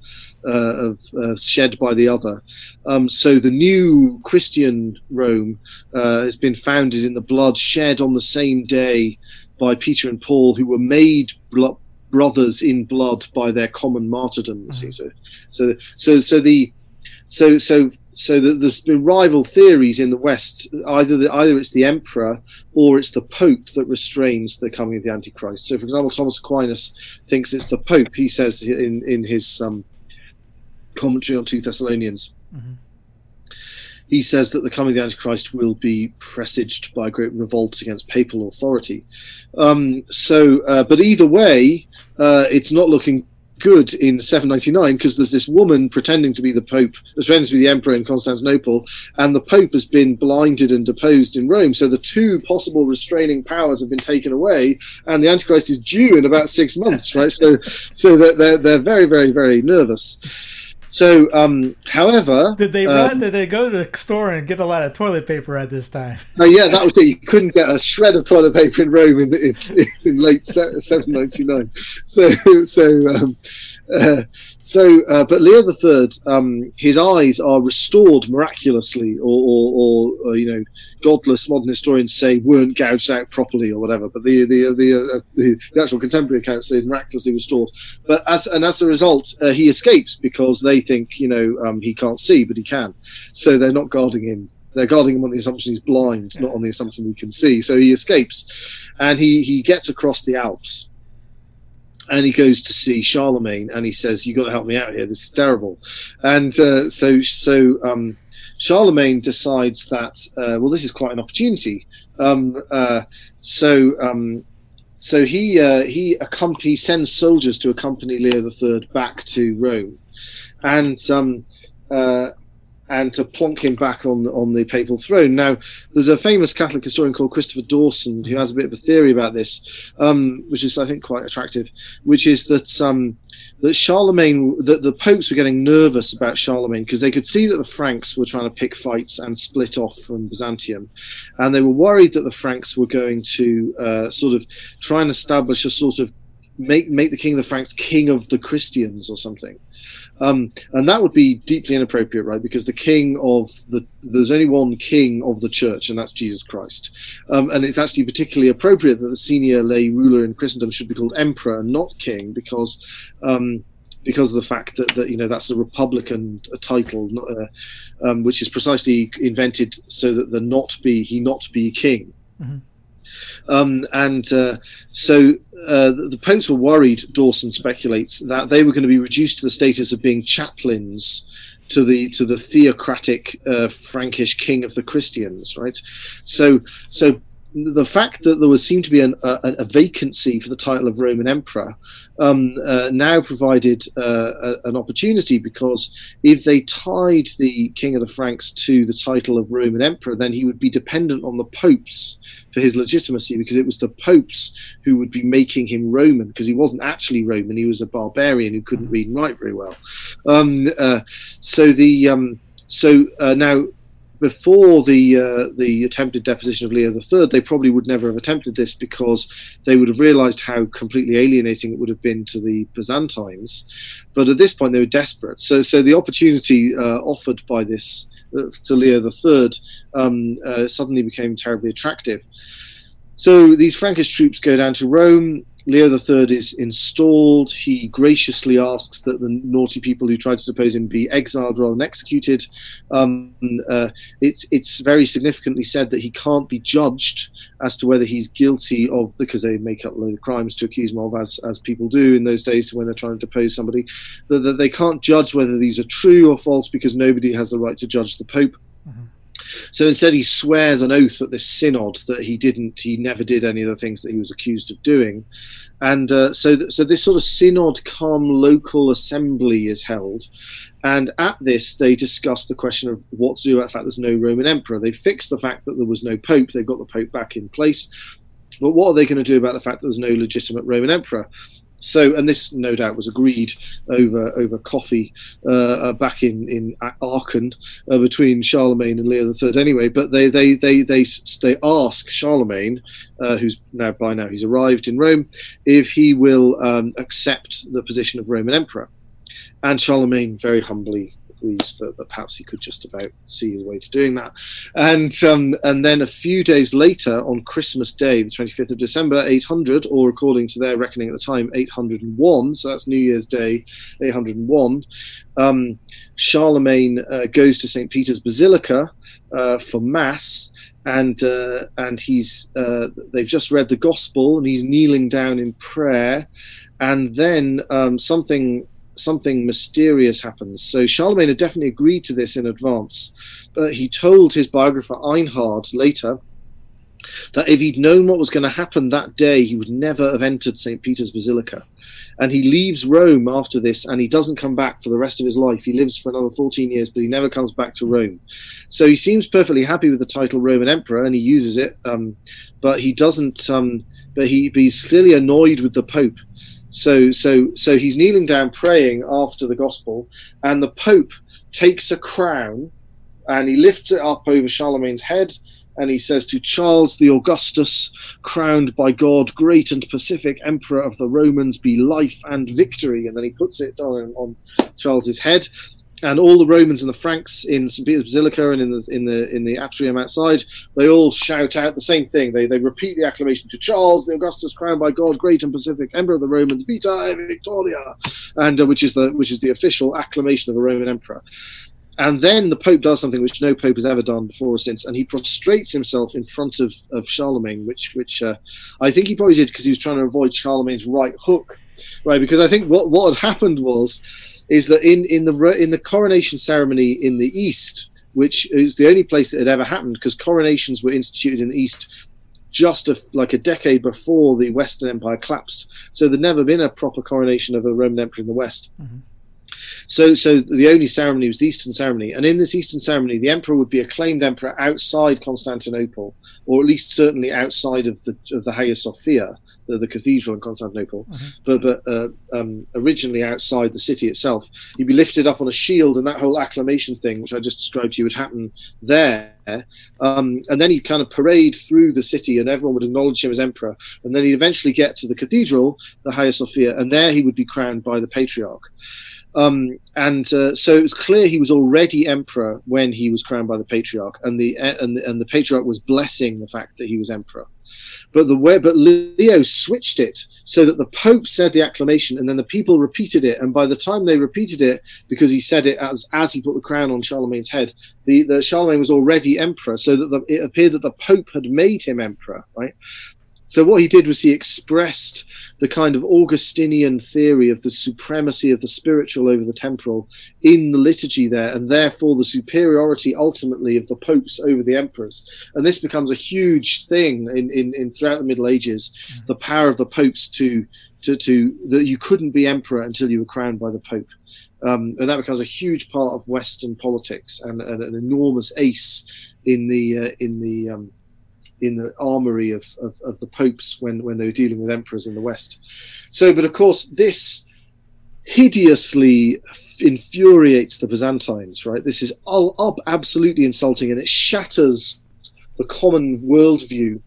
uh, of uh, shed by the other. Um, so the new Christian Rome uh, has been founded in the blood shed on the same day by Peter and Paul, who were made blo- brothers in blood by their common martyrdom. Mm-hmm. So, so, so, so the so so so the, there's been rival theories in the West. Either the, either it's the emperor or it's the pope that restrains the coming of the Antichrist. So, for example, Thomas Aquinas thinks it's the pope. He says in in his um, commentary on two Thessalonians. Mm-hmm. He says that the coming of the Antichrist will be presaged by a great revolt against papal authority. Um, so, uh, but either way, uh, it's not looking good in 799 because there's this woman pretending to be the Pope, pretending to be the Emperor in Constantinople, and the Pope has been blinded and deposed in Rome. So the two possible restraining powers have been taken away, and the Antichrist is due in about six months, right? So, so they're, they're, they're very, very, very nervous. So, um, however, did they run, um, did they go to the store and get a lot of toilet paper at this time? Uh, yeah, that was it. You couldn't get a shred of toilet paper in Rome in, in, in late seven ninety nine. So, so um, so, uh, but Leo the Third, um, his eyes are restored miraculously, or, or, or, or, you know, godless modern historians say weren't gouged out properly, or whatever. But the the the, uh, the, the, actual contemporary accounts say miraculously restored. But as and as a result, uh, he escapes because they think you know um, he can't see, but he can. So they're not guarding him they're guarding him on the assumption he's blind, not on the assumption he can see. So he escapes, and he he gets across the Alps, and he goes to see Charlemagne, and he says, "You've got to help me out here. This is terrible." And uh, so, so um, Charlemagne decides that uh, well, this is quite an opportunity. Um, uh, so, um, so he uh, he accompany sends soldiers to accompany Leo III back to Rome, and um, uh, and to plonk him back on on the papal throne. Now, there's a famous Catholic historian called Christopher Dawson who has a bit of a theory about this, um, which is I think quite attractive, which is that um, that Charlemagne, that the popes were getting nervous about Charlemagne because they could see that the Franks were trying to pick fights and split off from Byzantium, and they were worried that the Franks were going to uh, sort of try and establish a sort of make make the king of the Franks king of the Christians or something. Um, and that would be deeply inappropriate, right? Because the king of the there's only one king of the church, and that's Jesus Christ. Um, and it's actually particularly appropriate that the senior lay ruler in Christendom should be called emperor and not king, because um, because of the fact that, that you know that's a republican title, uh, um, which is precisely invented so that the not be he not be king. Um, and uh, so uh, the, popes were worried, Dawson speculates, that they were going to be reduced to the status of being chaplains to the to the theocratic uh, Frankish king of the Christians, right? So so the fact that there was seemed to be an, a, a vacancy for the title of Roman Emperor um, uh, now provided uh, a, an opportunity because if they tied the King of the Franks to the title of Roman Emperor, then he would be dependent on the popes for his legitimacy because it was the popes who would be making him Roman because he wasn't actually Roman; he was a barbarian who couldn't read and write very well. Um, uh, so the um, so uh, now before the uh, the attempted deposition of Leo III, they probably would never have attempted this because they would have realised how completely alienating it would have been to the Byzantines. But at this point, they were desperate. So, so the opportunity uh, offered by this uh, to Leo III um, uh, suddenly became terribly attractive. So these Frankish troops go down to Rome. Leo III is installed. He graciously asks that the naughty people who tried to depose him be exiled rather than executed. Um, uh, it's it's very significantly said that he can't be judged as to whether he's guilty of because they make up of crimes to accuse him of, as as people do in those days when they're trying to depose somebody. That, that they can't judge whether these are true or false because nobody has the right to judge the Pope. So instead, he swears an oath at this synod that he didn't, he never did any of the things that he was accused of doing, and uh, so th- so this sort of synod come local assembly is held, and at this they discuss the question of what to do about the fact there's no Roman emperor. They fix the fact that there was no pope. They've got the pope back in place, but what are they going to do about the fact that there's no legitimate Roman emperor? So, and this no doubt was agreed over over coffee uh, uh, back in in Aachen uh, between Charlemagne and Leo III. Anyway, but they they they they they ask Charlemagne, uh, who's now by now he's arrived in Rome, if he will um, accept the position of Roman emperor, and Charlemagne very humbly that, that perhaps he could just about see his way to doing that. And um, and then a few days later, on Christmas Day, the 25th of December, 800, or according to their reckoning at the time, 801, so that's New Year's Day, 801, um, Charlemagne uh, goes to St. Peter's Basilica uh, for Mass. And uh, and he's uh, they've just read the gospel and he's kneeling down in prayer, and then um, something something mysterious happens. So Charlemagne had definitely agreed to this in advance, but he told his biographer Einhard later that if he'd known what was going to happen that day, he would never have entered St. Peter's Basilica. And he leaves Rome after this and he doesn't come back for the rest of his life. He lives for another 14 years, but he never comes back to Rome. So he seems perfectly happy with the title Roman Emperor and he uses it, um, but he doesn't, um, but, he, but he's clearly annoyed with the Pope. So, so, so he's kneeling down praying after the gospel, and the Pope takes a crown and he lifts it up over Charlemagne's head, and he says to Charles the Augustus, crowned by God, great and pacific Emperor of the Romans, be life and victory. And then he puts it on, on Charles's head, and all the Romans and the Franks in St Peter's Basilica and in the in the in the atrium outside, they all shout out the same thing. They they repeat the acclamation to Charles the Augustus, crowned by God, great and pacific Emperor of the Romans, Vita Victoria, and uh, which is the which is the official acclamation of a Roman emperor. And then the Pope does something which no Pope has ever done before or since, and he prostrates himself in front of, of Charlemagne, which which uh, I think he probably did because he was trying to avoid Charlemagne's right hook right? Because I think what what had happened was is that in in the in the coronation ceremony in the East, which is the only place that had ever happened, because coronations were instituted in the East just a, like a decade before the Western Empire collapsed. So there'd never been a proper coronation of a Roman emperor in the West. Mm-hmm. So, so the only ceremony was the Eastern ceremony, and in this Eastern ceremony, the emperor would be acclaimed emperor outside Constantinople, or at least certainly outside of the of the Hagia Sophia, the, the cathedral in Constantinople, but but uh, um, originally outside the city itself. He'd be lifted up on a shield, and that whole acclamation thing, which I just described to you, would happen there. Um, and then he'd kind of parade through the city, and everyone would acknowledge him as emperor. And then he'd eventually get to the cathedral, the Hagia Sophia, and there he would be crowned by the patriarch. Um, and uh, so it was clear he was already emperor when he was crowned by the patriarch, and the and the, and the patriarch was blessing the fact that he was emperor. But the way, but Leo switched it so that the Pope said the acclamation, and then the people repeated it. And by the time they repeated it, because he said it as as he put the crown on Charlemagne's head, the, the Charlemagne was already emperor, so that the, it appeared that the Pope had made him emperor, right? So what he did was he expressed the kind of Augustinian theory of the supremacy of the spiritual over the temporal in the liturgy there, and therefore the superiority ultimately of the popes over the emperors. And this becomes a huge thing in, in, in throughout the Middle Ages, the power of the popes to to, to that you couldn't be emperor until you were crowned by the pope. Um, and that becomes a huge part of Western politics and, and an enormous ace in the uh, in the um, in the armory of, of, of, the popes when, when they were dealing with emperors in the West. So, but of course, this hideously infuriates the Byzantines, right? This is all absolutely insulting and it shatters the common worldview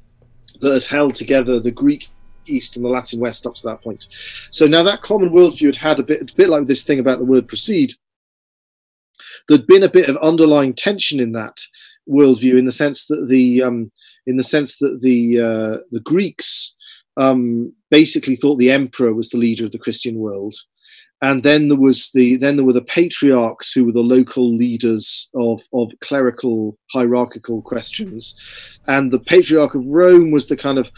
that had held together the Greek East and the Latin West up to that point. So now that common worldview had had a bit, a bit like this thing about the word proceed. There'd been a bit of underlying tension in that worldview in the sense that the um, in the sense that the uh, the Greeks um, basically thought the emperor was the leader of the Christian world, and then there was the then there were the patriarchs who were the local leaders of of clerical hierarchical questions, and the patriarch of Rome was the kind of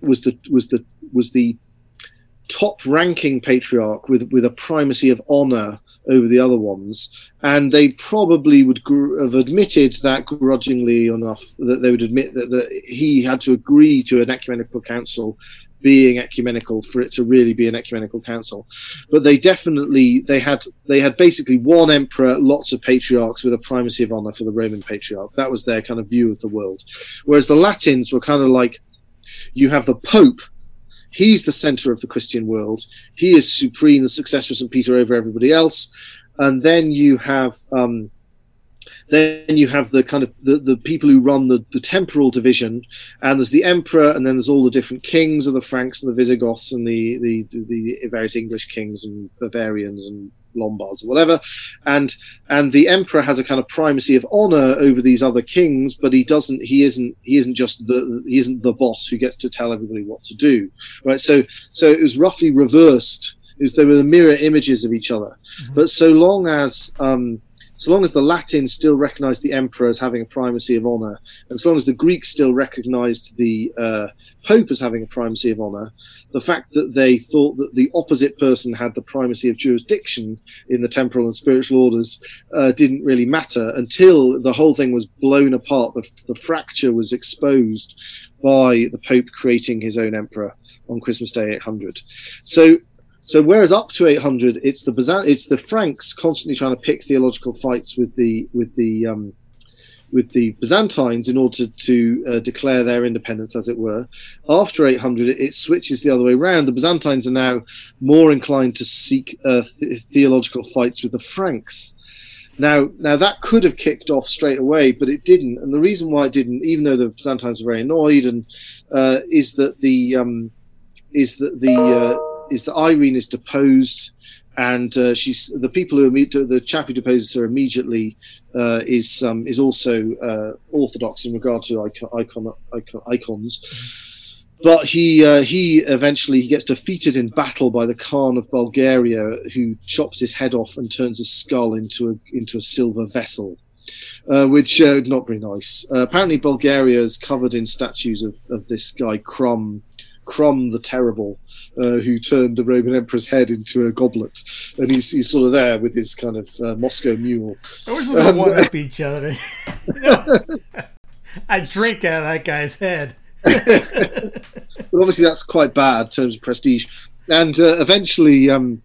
was the was the was the top ranking patriarch with with a primacy of honor over the other ones. And they probably would gr- have admitted that grudgingly enough that they would admit that, that he had to agree to an ecumenical council being ecumenical for it to really be an ecumenical council. But they definitely they had they had basically one emperor lots of patriarchs with a primacy of honor for the roman patriarch. That was their kind of view of the world. Whereas the latins were kind of like you have the pope He's the center of the Christian world. He is supreme, the successor of St. Peter over everybody else. And then you have um, then you have the kind of the, the people who run the, the temporal division, and there's the emperor, and then there's all the different kings of the Franks and the Visigoths and the the, the various English kings and Bavarians and Lombards or whatever, and and the emperor has a kind of primacy of honor over these other kings, but he doesn't. He isn't. He isn't just the. He isn't the boss who gets to tell everybody what to do, right? So so it was roughly reversed. Is they were the mirror images of each other, mm-hmm. but so long as um, so long as the Latins still recognized the emperor as having a primacy of honor, and so long as the Greeks still recognized the uh, pope as having a primacy of honor, the fact that they thought that the opposite person had the primacy of jurisdiction in the temporal and spiritual orders uh, didn't really matter until the whole thing was blown apart. The, the fracture was exposed by the pope creating his own emperor on Christmas Day 800. So so whereas up to 800, it's the Byzant- it's the Franks constantly trying to pick theological fights with the with the um, with the Byzantines in order to, uh, declare their independence, as it were. After 800, it, it, switches the other way around. The Byzantines are now more inclined to seek uh, th- theological fights with the Franks. Now, now that could have kicked off straight away, but it didn't. And the reason why it didn't, even though the Byzantines were very annoyed, and uh, is that the um, is that the uh, is that Irene is deposed, and uh, she's the people who the chap who deposes her immediately uh, is um, is also uh, orthodox in regard to icon, icon, icon icons. But he uh, he eventually he gets defeated in battle by the Khan of Bulgaria, who chops his head off and turns his skull into a into a silver vessel. Uh, which uh, not very nice. Uh, apparently, Bulgaria is covered in statues of, of this guy Krum, Krum the Terrible, uh, who turned the Roman Emperor's head into a goblet, and he's, he's sort of there with his kind of uh, Moscow mule. I could one up each other. I drink out of that guy's head. but obviously that's quite bad in terms of prestige. And uh, eventually, um,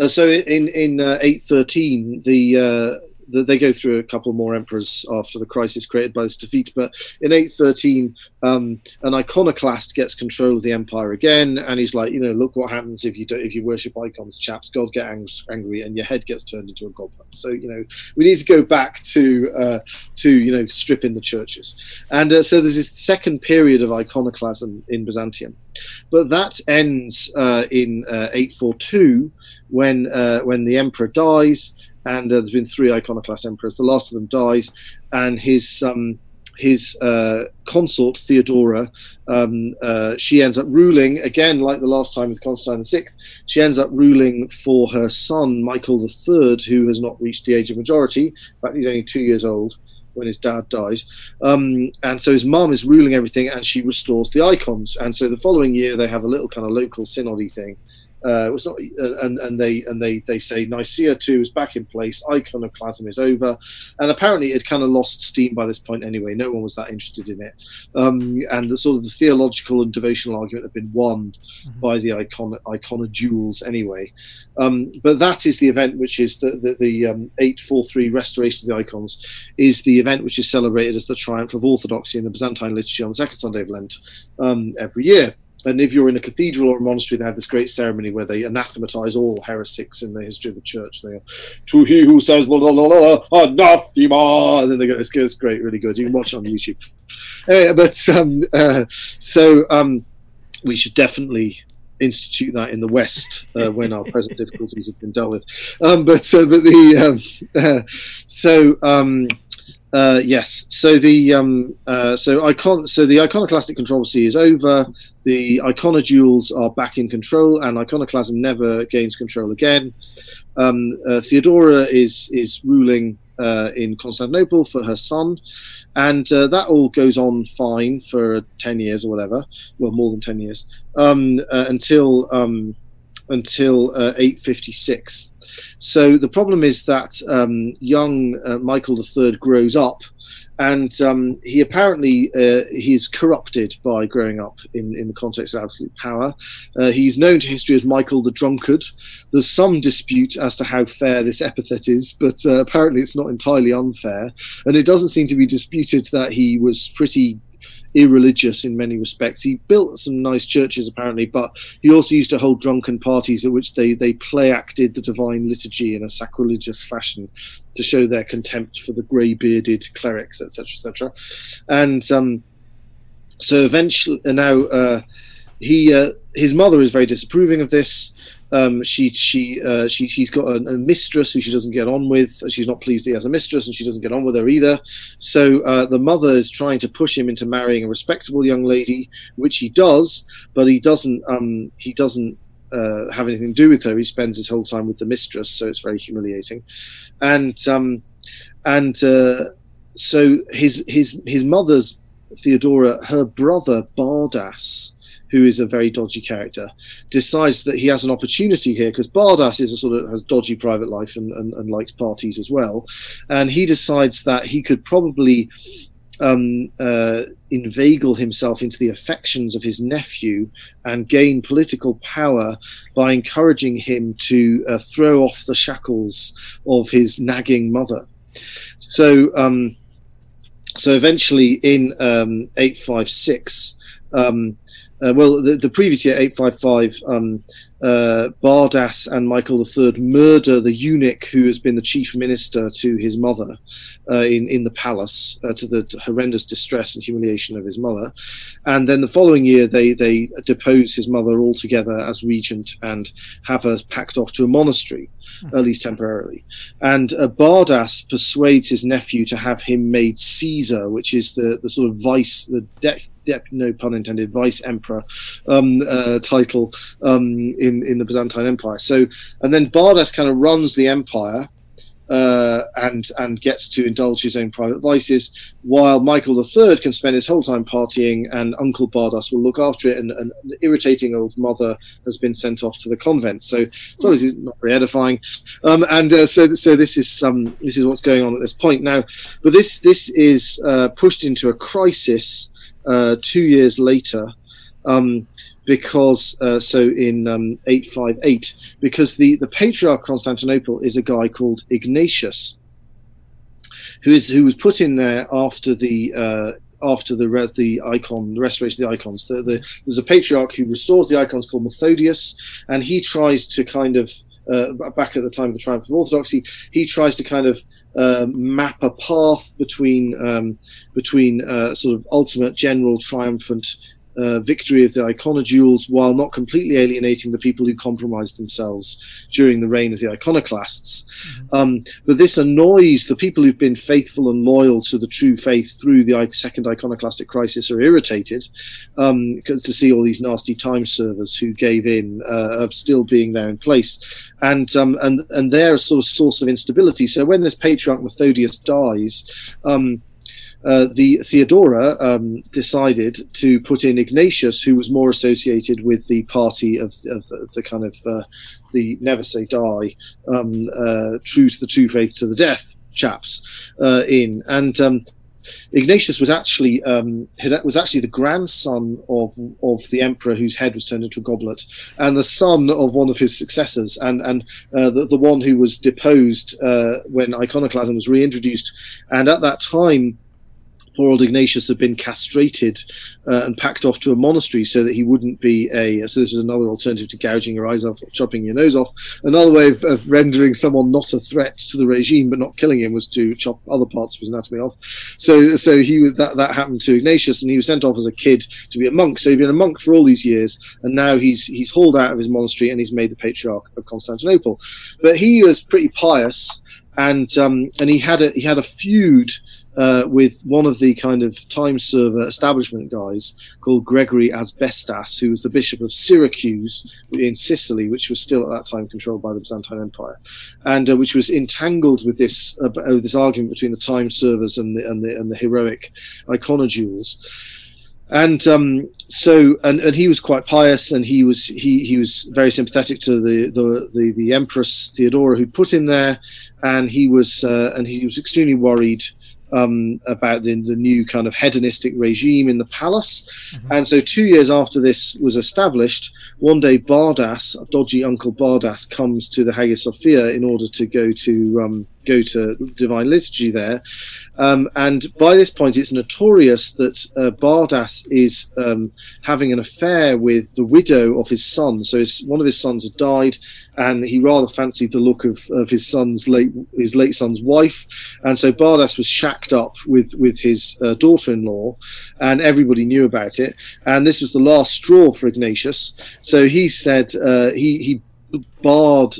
uh, so in in uh, eight thirteen, the, uh, the they go through a couple more emperors after the crisis created by this defeat. But in eight thirteen, um, an iconoclast gets control of the empire again, and he's like, you know, look what happens if you do, if you worship icons, chaps. God get ang- angry, and your head gets turned into a goblet. So you know, we need to go back to uh, to you know stripping the churches. And uh, so there's this second period of iconoclasm in Byzantium, but that ends uh, in uh, 842 when uh, when the emperor dies, and uh, there's been three iconoclast emperors. The last of them dies, and his um, his uh, consort Theodora, um, uh, she ends up ruling again, like the last time with Constantine VI. She ends up ruling for her son Michael III, who has not reached the age of majority. In fact, he's only two years old when his dad dies. Um, and so his mum is ruling everything, and she restores the icons. And so the following year, they have a little kind of local synody thing. Uh, it was not, uh, and and they and they they say Nicaea two is back in place, iconoclasm is over, and apparently it kind of lost steam by this point anyway. No one was that interested in it, um, and the sort of the theological and devotional argument had been won by the icon iconodules anyway. Um, but that is the event which is the the, the um, eight four three restoration of the icons is the event which is celebrated as the triumph of orthodoxy in the Byzantine liturgy on the second Sunday of Lent um, every year and if you're in a cathedral or a monastery, they have this great ceremony where they anathematize all heretics in the history of the church. They go, to he who says blah, blah, blah, blah, anathema, and then they go, it's, it's great, really good. You can watch it on YouTube. Anyway, but um, uh, so um, we should definitely institute that in the West uh, when our present difficulties have been dealt with. Um, but uh, but the um, uh, so. Uh, yes. So the um, uh, so icon so the iconoclastic controversy is over. The iconodules are back in control, and iconoclasm never gains control again. Um, uh, Theodora is is ruling uh, in Constantinople for her son, and uh, that all goes on fine for ten years or whatever. Well, more than ten years um, uh, until um, until uh, 856. So the problem is that um, young uh, Michael III grows up, and um, he apparently uh, he's corrupted by growing up in, in the context of absolute power. Uh, he's known to history as Michael the Drunkard. There's some dispute as to how fair this epithet is, but uh, apparently it's not entirely unfair. And it doesn't seem to be disputed that he was pretty irreligious in many respects. He built some nice churches apparently, but he also used to hold drunken parties at which they they play acted the divine liturgy in a sacrilegious fashion to show their contempt for the grey bearded clerics, etc., etc. And um, so eventually, uh, now uh, he uh, his mother is very disapproving of this. Um, she she uh, she she's got a, a, mistress who she doesn't get on with. She's not pleased he has a mistress, and she doesn't get on with her either. So uh, the mother is trying to push him into marrying a respectable young lady, which he does, but he doesn't. Um, he doesn't uh, have anything to do with her. He spends his whole time with the mistress, so it's very humiliating. And um, and uh, so his his his mother's Theodora, her brother Bardas who is a very dodgy character, decides that he has an opportunity here because Bardas is a sort of has dodgy private life and, and, and likes parties as well, and he decides that he could probably um, uh, inveigle himself into the affections of his nephew and gain political power by encouraging him to uh, throw off the shackles of his nagging mother. So, um, so eventually in um, 856, um, uh, well, the, the, previous year, 855, um, uh, Bardas and Michael III murder the eunuch who has been the chief minister to his mother uh, in, in the palace, uh, to the horrendous distress and humiliation of his mother. And then the following year, they, they depose his mother altogether as regent and have her packed off to a monastery, mm-hmm. at least temporarily. And uh, Bardas persuades his nephew to have him made Caesar, which is the, the sort of vice, the de- Dep, no pun intended, vice emperor um, uh, title um, in in the Byzantine Empire. So, and then Bardas kind of runs the empire. Uh, and and gets to indulge his own private vices, while Michael III can spend his whole time partying, and Uncle Bardas will look after it, and, and an irritating old mother has been sent off to the convent. So it's obviously not very edifying, um, and uh, so so this is um, this is what's going on at this point now. But this this is uh, pushed into a crisis uh, two years later. Um, because uh, so in um, 858 because the the patriarch Constantinople is a guy called Ignatius who is who was put in there after the uh, after the the icon the restoration of the icons. The, the, there's a patriarch who restores the icons called Methodius and he tries to kind of uh, back at the time of the triumph of orthodoxy he tries to kind of uh, map a path between um, between uh, sort of ultimate general triumphant uh, victory of the iconodules while not completely alienating the people who compromised themselves during the reign of the iconoclasts. Mm-hmm. Um, but this annoys the people who've been faithful and loyal to the true faith through the second iconoclastic crisis are irritated um, to see all these nasty time servers who gave in uh, still being there in place. And, um, and, and they're a sort of source of instability. So when this patriarch Methodius dies, um, uh, the Theodora um, decided to put in Ignatius, who was more associated with the party of, of, the, the, kind of uh, the never say die, um, uh, true to the true faith to the death chaps uh, in, and um, Ignatius was actually um, was actually the grandson of of the emperor whose head was turned into a goblet, and the son of one of his successors, and and uh, the the one who was deposed when iconoclasm was reintroduced, and at that time poor old Ignatius had been castrated uh, and packed off to a monastery so that he wouldn't be a. So this is another alternative to gouging your eyes off, or chopping your nose off. Another way of, of, rendering someone not a threat to the regime but not killing him was to chop other parts of his anatomy off. So so he was that that happened to Ignatius, and he was sent off as a kid to be a monk. So he'd been a monk for all these years, and now he's he's hauled out of his monastery and he's made the patriarch of Constantinople. But he was pretty pious, and um, and he had a he had a feud uh, with one of the kind of time server establishment guys called Gregory Asbestas, who was the bishop of Syracuse in Sicily, which was still at that time controlled by the Byzantine Empire, and uh, which was entangled with this uh, this argument between the time servers and the and the, and the heroic iconodules and um, so and, and he was quite pious and he was he he was very sympathetic to the the the, the empress theodora who put him there and he was uh, and he was extremely worried um, about the, the new kind of hedonistic regime in the palace. Mm-hmm. And so, two years after this was established, one day Bardas, dodgy Uncle Bardas, comes to the Hagia Sophia in order to go to um, go to divine liturgy there. Um, and by this point, it's notorious that uh, Bardas is um, having an affair with the widow of his son. So his, one of his sons had died, and he rather fancied the look of, of his son's late his late son's wife. And so Bardas was shacked up with with his uh, daughter-in-law, and everybody knew about it. And this was the last straw for Ignatius. So he said uh, he he barred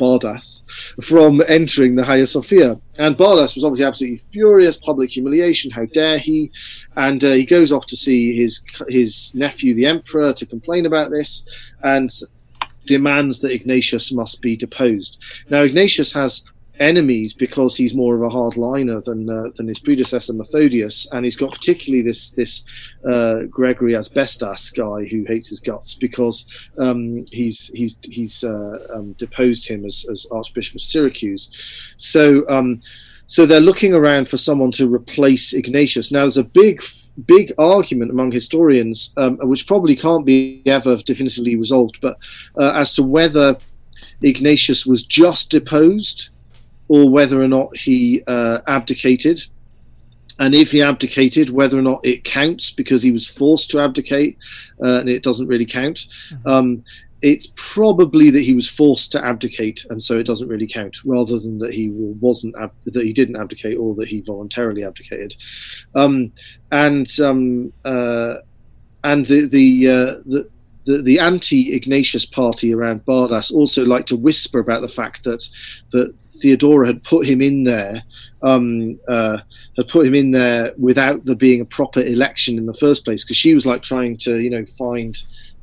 Bardas from entering the Hagia Sophia. And Bardas was obviously absolutely furious, public humiliation, how dare he? And uh, he goes off to see his his nephew, the emperor, to complain about this and demands that Ignatius must be deposed. Now, Ignatius has enemies because he's more of a hardliner than uh, than his predecessor Methodius, and he's got particularly this this uh, Gregory Asbestas guy who hates his guts because um, he's he's he's uh, um, deposed him as, as Archbishop of Syracuse. So um, so they're looking around for someone to replace Ignatius. Now there's a big big argument among historians, um, which probably can't be ever definitively resolved, but uh, as to whether Ignatius was just deposed or whether or not he uh, abdicated. And if he abdicated, whether or not it counts because he was forced to abdicate, uh, and it doesn't really count. Mm-hmm. Um, it's probably that he was forced to abdicate, and so it doesn't really count, rather than that he wasn't ab- that he didn't abdicate or that he voluntarily abdicated. Um, and um, uh, and the the, uh, the the, the anti Ignatius party around Bardas also like to whisper about the fact that that Theodora had put him in there, um, uh, had put him in there without there being a proper election in the first place, because she was like trying to, you know, find.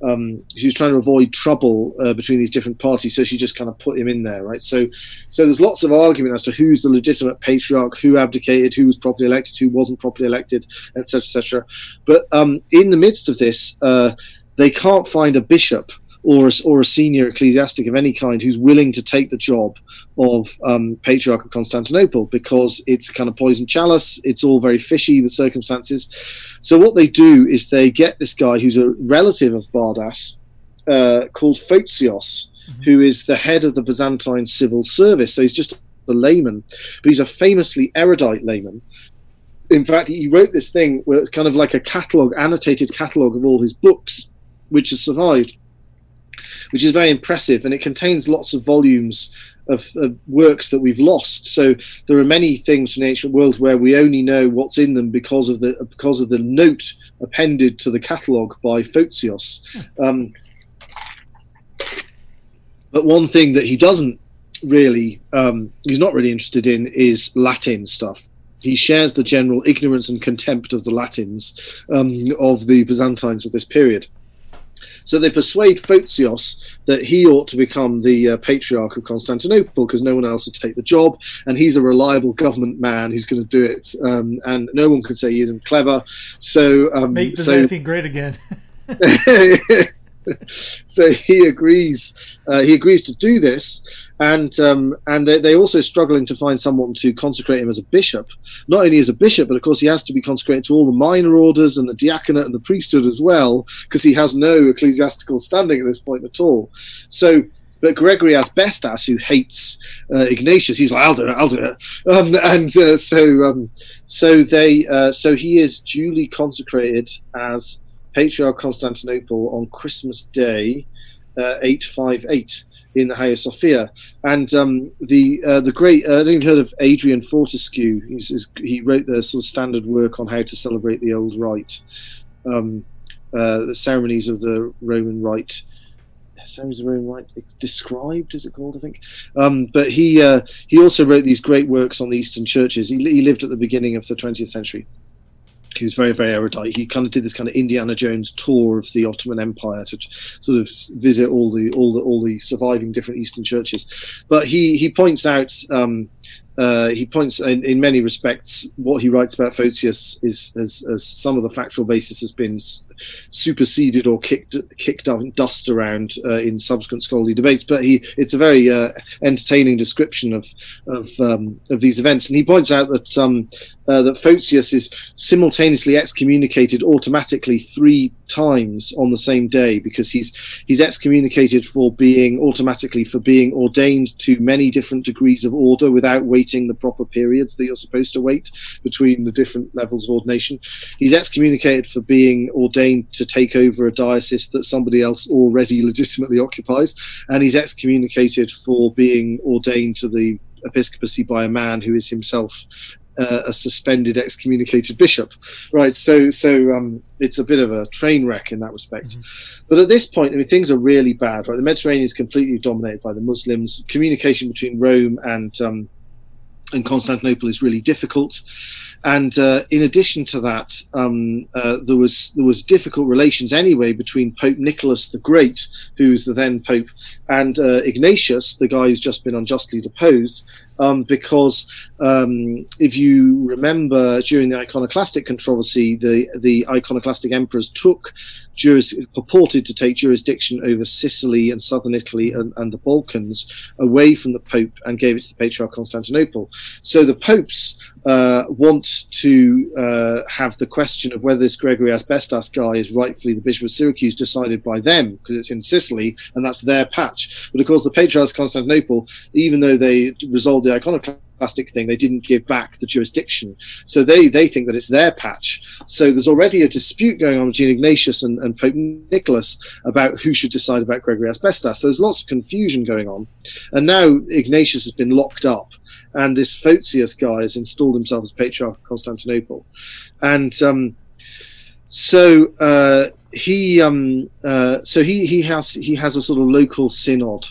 Um, she was trying to avoid trouble uh, between these different parties, so she just kind of put him in there, right? So, so there's lots of argument as to who's the legitimate patriarch, who abdicated, who was properly elected, who wasn't properly elected, etc., etc. But um, in the midst of this, uh, they can't find a bishop or a, or a senior ecclesiastic of any kind who's willing to take the job of um, Patriarch of Constantinople because it's kind of poison chalice. It's all very fishy, the circumstances. So what they do is they get this guy who's a relative of Bardas uh, called Photios, who is the head of the Byzantine civil service. So he's just a layman, but he's a famously erudite layman. In fact, he wrote this thing where it's kind of like a catalogue, annotated catalogue of all his books, which has survived which is very impressive, and it contains lots of volumes of, of, works that we've lost. So there are many things from the ancient world where we only know what's in them because of the because of the note appended to the catalogue by Photios. Um, but one thing that he doesn't really, um, he's not really interested in, is Latin stuff. He shares the general ignorance and contempt of the Latins um, of the Byzantines of this period. So they persuade Photios that he ought to become the uh, patriarch of Constantinople because no one else would take the job, and he's a reliable government man who's going to do it, um, and no one can say he isn't clever. So um, Make so Byzantium great again. so he agrees. Uh, he agrees to do this, and um, and they, they're also struggling to find someone to consecrate him as a bishop. Not only as a bishop, but of course he has to be consecrated to all the minor orders and the diaconate and the priesthood as well, because he has no ecclesiastical standing at this point at all. So. But Gregory Asbestas, who hates uh, Ignatius, he's like, "I'll do it, I'll do it," um, and uh, so um, so they uh, so he is duly consecrated as Patriarch Constantinople on Christmas Day, uh, 858 in the Hagia Sophia. And um, the uh, the great, uh, I don't heard of Adrian Fortescue. He's, he wrote the sort of standard work on how to celebrate the old rite, um, uh, the ceremonies of the Roman rite. Ceremonies of the Roman rite described, is it called? I think. Um, but he uh, he also wrote these great works on the Eastern churches. He, he lived at the beginning of the 20th century he was very very erudite. He kind of did this kind of indiana jones tour of the ottoman empire to sort of visit all the all the all the surviving different eastern churches. But he he points out um, uh, he points in, in, many respects what he writes about Photius is as, some of the factual basis has been superseded or kicked kicked up dust around uh, in subsequent scholarly debates. But he it's a very uh, entertaining description of of um, of these events, and he points out that um, uh, that Photius is simultaneously excommunicated automatically three times on the same day because he's he's excommunicated for being automatically for being ordained to many different degrees of order without waiting the proper periods that you're supposed to wait between the different levels of ordination. He's excommunicated for being ordained to take over a diocese that somebody else already legitimately occupies, and he's excommunicated for being ordained to the episcopacy by a man who is himself uh, a suspended excommunicated bishop. Right so so um, it's a bit of a train wreck in that respect. Mm-hmm. but at this point I mean, things are really bad right? The mediterranean is completely dominated by the muslims. Communication between rome and um, and constantinople is really difficult. And uh, in addition to that, um, uh, there was there was difficult relations anyway between Pope Nicholas the Great, who's the then Pope, and uh, Ignatius, the guy who's just been unjustly deposed, um, because um, if you remember during the iconoclastic controversy, the the iconoclastic emperors took juris, purported to take jurisdiction over Sicily and southern Italy and, and, the Balkans away from the Pope and gave it to the Patriarch Constantinople. So the popes uh, want to uh, have the question of whether this Gregory Asbestas guy is rightfully the Bishop of Syracuse decided by them because it's in Sicily and that's their patch. But of course, the Patriarchs of Constantinople, even though they resolved the iconoclastic thing, they didn't give back the jurisdiction. So they, they think that it's their patch. So there's already a dispute going on between Ignatius and, and Pope Nicholas about who should decide about Gregory Asbestas. So there's lots of confusion going on. And now Ignatius has been locked up and this Photius guy has installed himself as Patriarch of Constantinople. And um, so uh, he um, uh, so he he has he has a sort of local synod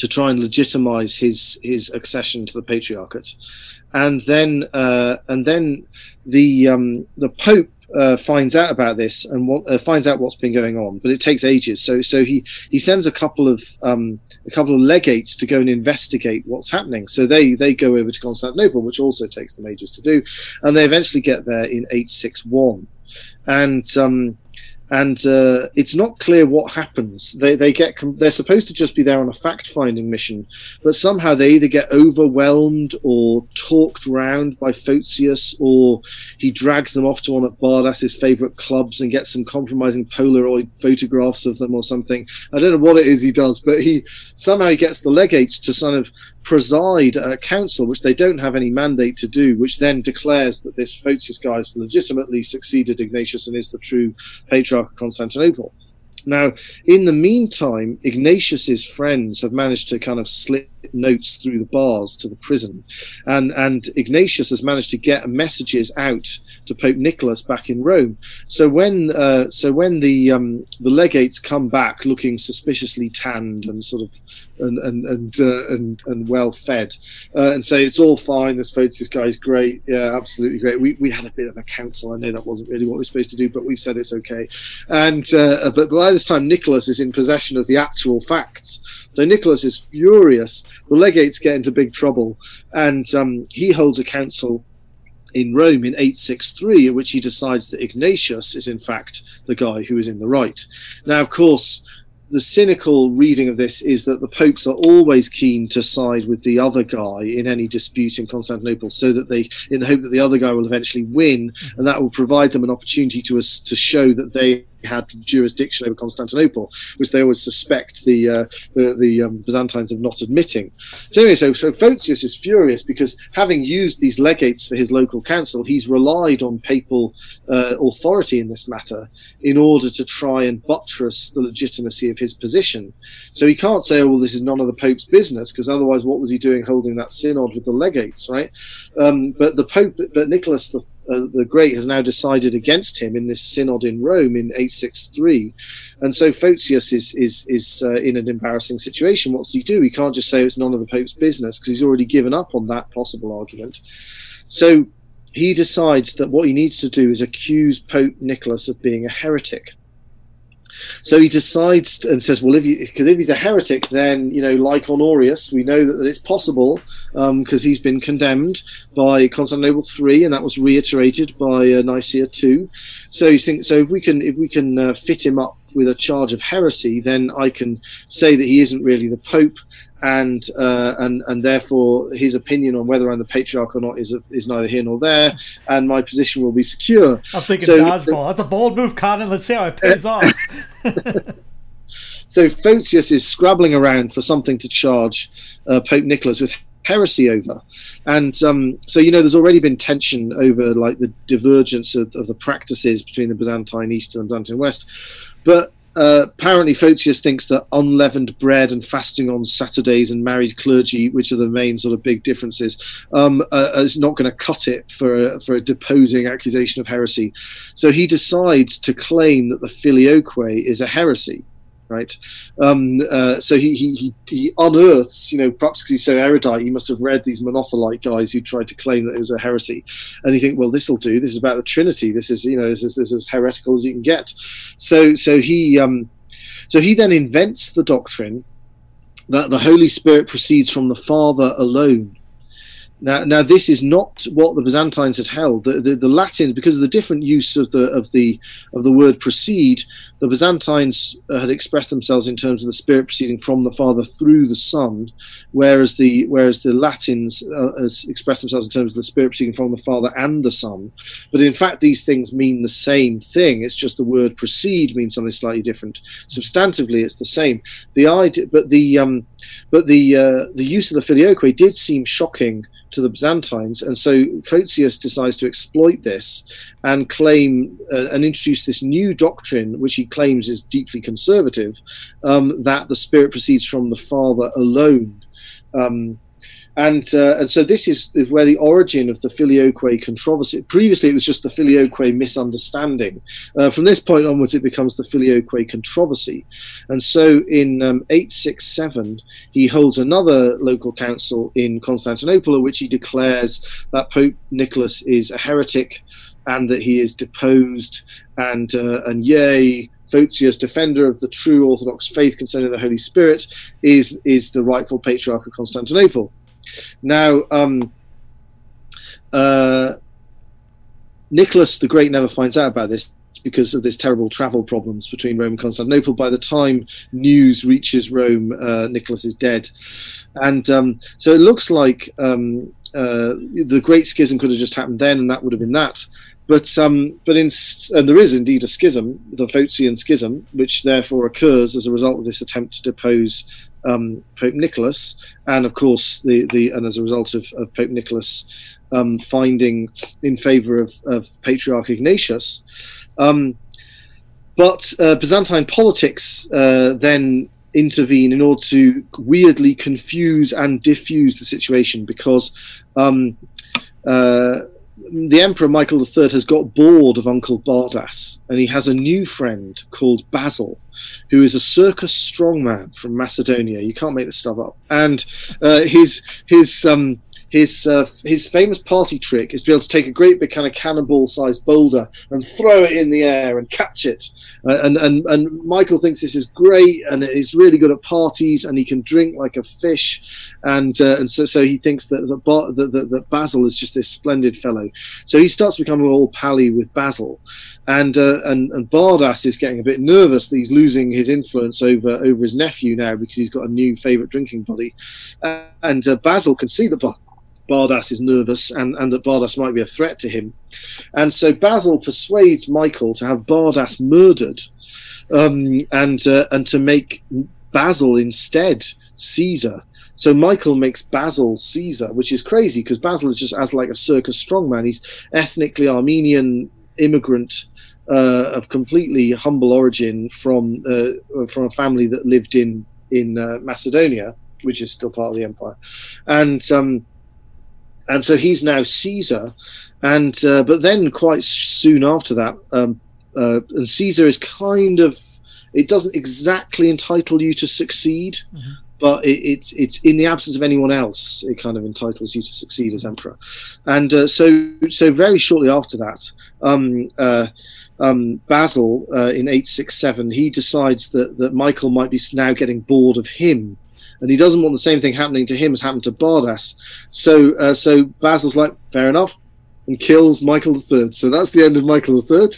to try and legitimize his his accession to the patriarchate, and then uh, and then the um, the Pope uh, finds out about this and what, uh, finds out what's been going on, but it takes ages. So so he he sends a couple of um, a couple of legates to go and investigate what's happening. So they they go over to Constantinople, which also takes them ages to do, and they eventually get there in eight six one, and um, and uh, it's not clear what happens. They they get they're supposed to just be there on a fact finding mission, but somehow they either get overwhelmed or talked round by Photius, or he drags them off to one of Bardas's favourite clubs and gets some compromising Polaroid photographs of them or something. I don't know what it is he does, but he somehow he gets the legates to sort of preside at a council, which they don't have any mandate to do, which then declares that this Photius guy has legitimately succeeded Ignatius and is the true patriarch of Constantinople. Now, in the meantime, Ignatius's friends have managed to kind of slip notes through the bars to the prison, and and Ignatius has managed to get messages out to Pope Nicholas back in Rome. So when uh, so when the um, the legates come back looking suspiciously tanned and sort of and and and uh, and, and well fed, uh, and say it's all fine. This Photius guy great. Yeah, absolutely great. We we had a bit of a council. I know that wasn't really what we are supposed to do, but we've said it's okay. And uh, but by this time, Nicholas is in possession of the actual facts. So Nicholas is furious. The legates get into big trouble, and um, he holds a council in Rome in 863, at which he decides that Ignatius is in fact the guy who is in the right. Now, of course, the cynical reading of this is that the popes are always keen to side with the other guy in any dispute in Constantinople, so that they, in the hope that the other guy will eventually win, and that will provide them an opportunity to us to show that they had jurisdiction over Constantinople, which they always suspect the uh, the, the um, Byzantines of not admitting. So anyway, so, so Photius is furious because having used these legates for his local council, he's relied on papal uh, authority in this matter in order to try and buttress the legitimacy of his position. So he can't say, "Oh, well, this is none of the Pope's business," because otherwise, what was he doing holding that synod with the legates, right? Um, but the Pope, but Nicholas the uh, the Great has now decided against him in this synod in Rome in 863, and so Photius is is is uh, in an embarrassing situation. What's he do? He can't just say it's none of the Pope's business because he's already given up on that possible argument. So he decides that what he needs to do is accuse Pope Nicholas of being a heretic. So he decides and says, well, if because if he's a heretic, then you know, like Honorius, we know that, that it's possible because um, he's been condemned by Constantinople three, and that was reiterated by uh, Nicaea two. So he thinks, so if we can if we can uh, fit him up with a charge of heresy, then I can say that he isn't really the Pope, and uh, and and therefore his opinion on whether I'm the patriarch or not is is neither here nor there, and my position will be secure. I'm thinking So- dodgeball. That's a bold move, Cotton. Let's see how it pays off. So Photius is scrabbling around for something to charge uh, Pope Nicholas with heresy over, and um, so you know there's already been tension over like the divergence of, of the practices between the Byzantine East and the Byzantine West, but. Uh, apparently, Photius thinks that unleavened bread and fasting on Saturdays and married clergy, which are the main sort of big differences, um, uh, is not going to cut it for a, for a deposing accusation of heresy. So he decides to claim that the filioque is a heresy right? Um, uh, so he, he, he, he unearths, you know, perhaps because he's so erudite, he must have read these monothelite guys who tried to claim that it was a heresy. And he think, well, this will do. This is about the Trinity. This is, you know, this is, this is as heretical as you can get. So, so he, um, so he then invents the doctrine that the Holy Spirit proceeds from the Father alone. Now, now this is not what the Byzantines had held. The, the, the Latin, because of the different use of the of the of the word proceed, the Byzantines uh, had expressed themselves in terms of the Spirit proceeding from the Father through the Son, whereas the whereas the Latins uh, expressed themselves in terms of the Spirit proceeding from the Father and the Son. But in fact, these things mean the same thing. It's just the word proceed means something slightly different. Substantively, it's the same. The idea, but the um, but the uh, the use of the filioque did seem shocking to the Byzantines, and so Photius decides to exploit this and claim uh, and introduce this new doctrine, which he claims is deeply conservative, um, that the Spirit proceeds from the Father alone. Um, and uh, and so this is where the origin of the filioque controversy. Previously, it was just the filioque misunderstanding. Uh, from this point onwards, it becomes the filioque controversy. And so, in um, 867, he holds another local council in Constantinople, in which he declares that Pope Nicholas is a heretic and that he is deposed, and uh, and yea. Photius, defender of the true Orthodox faith concerning the Holy Spirit, is is the rightful patriarch of Constantinople. Now, um, uh, Nicholas the Great never finds out about this because of this terrible travel problems between Rome and Constantinople. By the time news reaches Rome, uh, Nicholas is dead, and um, so it looks like um, uh, the Great Schism could have just happened then, and that would have been that. But um, but in and there is indeed a schism, the Photian schism, which therefore occurs as a result of this attempt to depose um, Pope Nicholas, and of course the the and as a result of, of Pope Nicholas um, finding in favour of, of Patriarch Ignatius. Um, but uh, Byzantine politics uh, then intervene in order to weirdly confuse and diffuse the situation because um, uh, the Emperor Michael III has got bored of Uncle Bardas, and he has a new friend called Basil, who is a circus strongman from Macedonia. You can't make this stuff up. And uh, his his um, his uh, his famous party trick is to be able to take a great big kind of cannonball-sized boulder and throw it in the air and catch it. Uh, and and and Michael thinks this is great, and he's really good at parties, and he can drink like a fish, and uh, and so so he thinks that that, Bar- that that that Basil is just this splendid fellow. So he starts becoming all pally with Basil, and uh, and and Bardas is getting a bit nervous that he's losing his influence over over his nephew now because he's got a new favourite drinking buddy, and uh, Basil can see that. Bar- Bardas is nervous and, and that Bardas might be a threat to him. And so Basil persuades Michael to have Bardas murdered um, and, uh, and to make Basil instead Caesar. So Michael makes Basil Caesar, which is crazy because Basil is just as like a circus strongman. He's ethnically Armenian immigrant uh, of completely humble origin from uh, from a family that lived in in uh, Macedonia, which is still part of the empire, and um, and so he's now Caesar. And uh, but then quite soon after that, um, uh, and Caesar is kind of it doesn't exactly entitle you to succeed, mm-hmm. but it, it's it's in the absence of anyone else, it kind of entitles you to succeed as emperor. And uh, so so very shortly after that. Um, uh, um, Basil uh, in 867, he decides that, that Michael might be now getting bored of him and he doesn't want the same thing happening to him as happened to Bardas. So, uh, so Basil's like, fair enough, and kills Michael III. So that's the end of Michael III.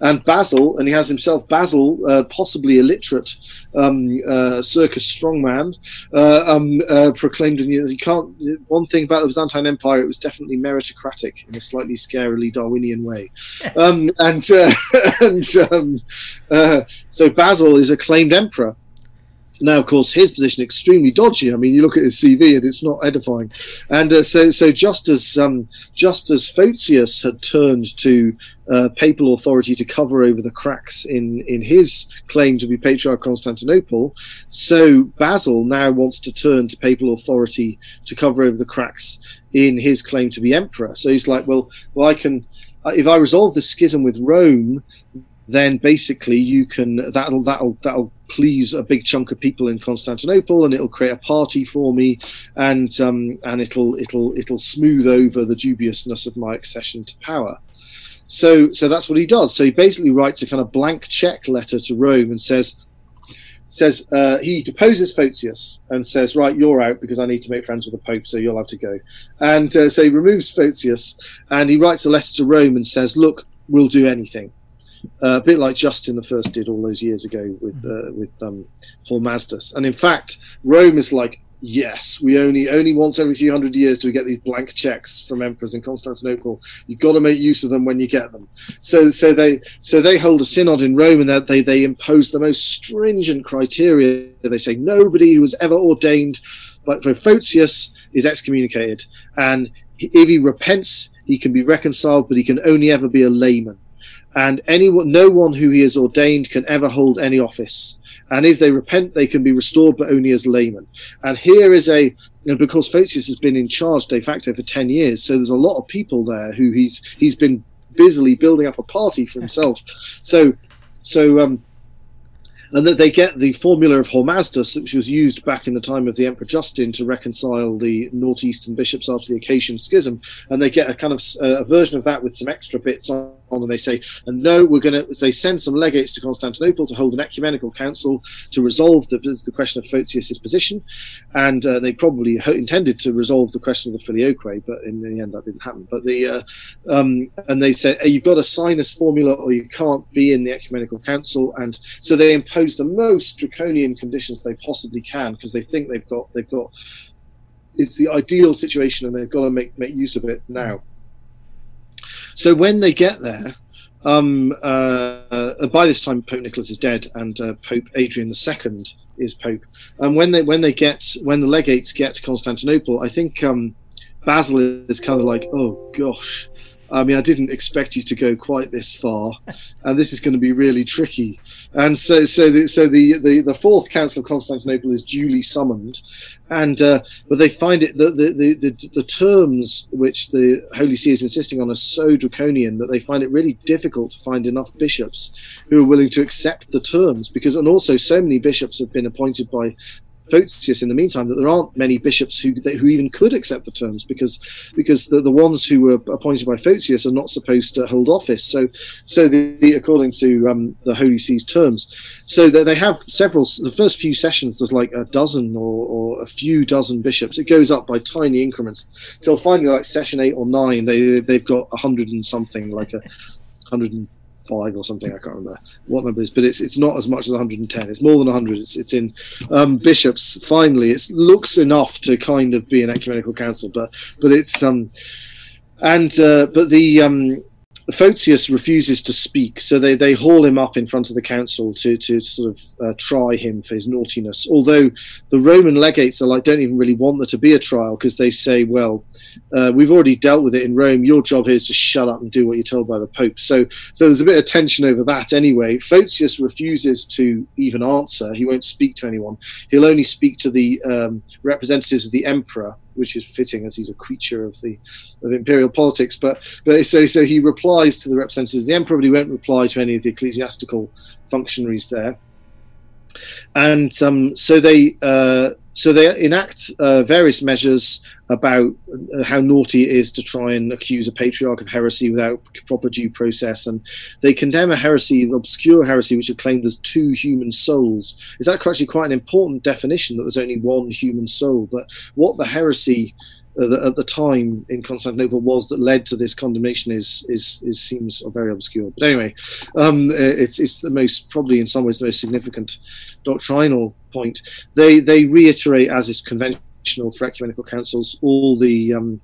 And Basil, and he has himself Basil, uh, possibly illiterate um, uh, circus strongman, uh, um, uh, proclaimed. And you can't. One thing about the Byzantine Empire, it was definitely meritocratic in a slightly scarily Darwinian way. Um, and uh, and um, uh, so Basil is acclaimed emperor. Now, of course, his position extremely dodgy. I mean, you look at his CV and it's not edifying. And uh, so, so just as um, just as Photius had turned to uh, papal authority to cover over the cracks in in his claim to be Patriarch of Constantinople, so Basil now wants to turn to papal authority to cover over the cracks in his claim to be emperor. So he's like, well, well, I can if I resolve the schism with Rome, then basically you can that'll that'll that'll please a big chunk of people in Constantinople, and it'll create a party for me, and um, and it'll it'll it'll smooth over the dubiousness of my accession to power. So so that's what he does. So he basically writes a kind of blank check letter to Rome and says says uh, he deposes Photius and says, "Right, you're out because I need to make friends with the Pope, so you'll have to go." And uh, so he removes Photius and he writes a letter to Rome and says, "Look, we'll do anything." Uh, a bit like Justin the First did all those years ago with uh, with um, Hormisdas. And in fact, Rome is like, yes, we only only once every few hundred years do we get these blank checks from emperors in Constantinople. You've got to make use of them when you get them. So so they so they hold a synod in Rome and they they impose the most stringent criteria. They say nobody who was ever ordained like Photius is excommunicated, and if he repents, he can be reconciled, but he can only ever be a layman and anyone, no one who he has ordained can ever hold any office. And if they repent, they can be restored, but only as laymen. And here is a, you know, because Photius has been in charge de facto for ten years, so there's a lot of people there who he's he's been busily building up a party for himself. so, so um, and that they get the formula of Hormisdas, which was used back in the time of the Emperor Justin to reconcile the northeastern bishops after the Acacian Schism, and they get a kind of uh, a version of that with some extra bits on, and they say, and no, we're going to. They send some legates to Constantinople to hold an ecumenical council to resolve the, the question of Photius's position, and uh, they probably intended to resolve the question of the filioque, but in the end that didn't happen. But the uh, um, and they said hey, you've got to sign this formula or you can't be in the ecumenical council, and so they impose the most draconian conditions they possibly can because they think they've got they've got it's the ideal situation and they've got to make make use of it now. So when they get there, um, uh, by this time Pope Nicholas is dead and uh, Pope Adrian II is Pope. And when they when they get when the legates get to Constantinople, I think um, Basil is kind of like, oh gosh. I mean, I didn't expect you to go quite this far, and this is going to be really tricky. And so, so the so the the, the fourth Council of Constantinople is duly summoned, and uh, but they find it that the, the the the terms which the Holy See is insisting on are so draconian that they find it really difficult to find enough bishops who are willing to accept the terms because and also so many bishops have been appointed by Photius in the meantime that there aren't many bishops who who even could accept the terms because because the, the ones who were appointed by Photius are not supposed to hold office. So so the, the according to um, the Holy See's terms, so they have several. The first few sessions there's like a dozen or, or a few dozen bishops. It goes up by tiny increments till finally like session eight or nine they they've got a hundred and something like a hundred and five or something. I can't remember what number it is, but it's it's not as much as 110. It's more than 100. It's it's in um, bishops. Finally, it looks enough to kind of be an ecumenical council, but but it's um and uh, but the um Photius refuses to speak, so they, they haul him up in front of the council to to sort of uh, try him for his naughtiness. Although the Roman legates are like don't even really want there to be a trial because they say, well, uh, we've already dealt with it in Rome. Your job here is to shut up and do what you're told by the Pope. So so there's a bit of tension over that anyway. Photius refuses to even answer. He won't speak to anyone. He'll only speak to the um, representatives of the emperor which is fitting as he's a creature of the of imperial politics. But but so so he replies to the representatives of the emperor, but he won't reply to any of the ecclesiastical functionaries there. And um, so they uh, so they enact uh, various measures about uh, how naughty it is to try and accuse a patriarch of heresy without proper due process, and they condemn a heresy, an obscure heresy, which had claimed there's two human souls. Is that actually quite an important definition that there's only one human soul? But what the heresy at the time in Constantinople was that led to this condemnation is is, is seems very obscure. But anyway, um, it's it's the most probably in some ways the most significant doctrinal point. They they reiterate as is conventional for ecumenical councils all the um,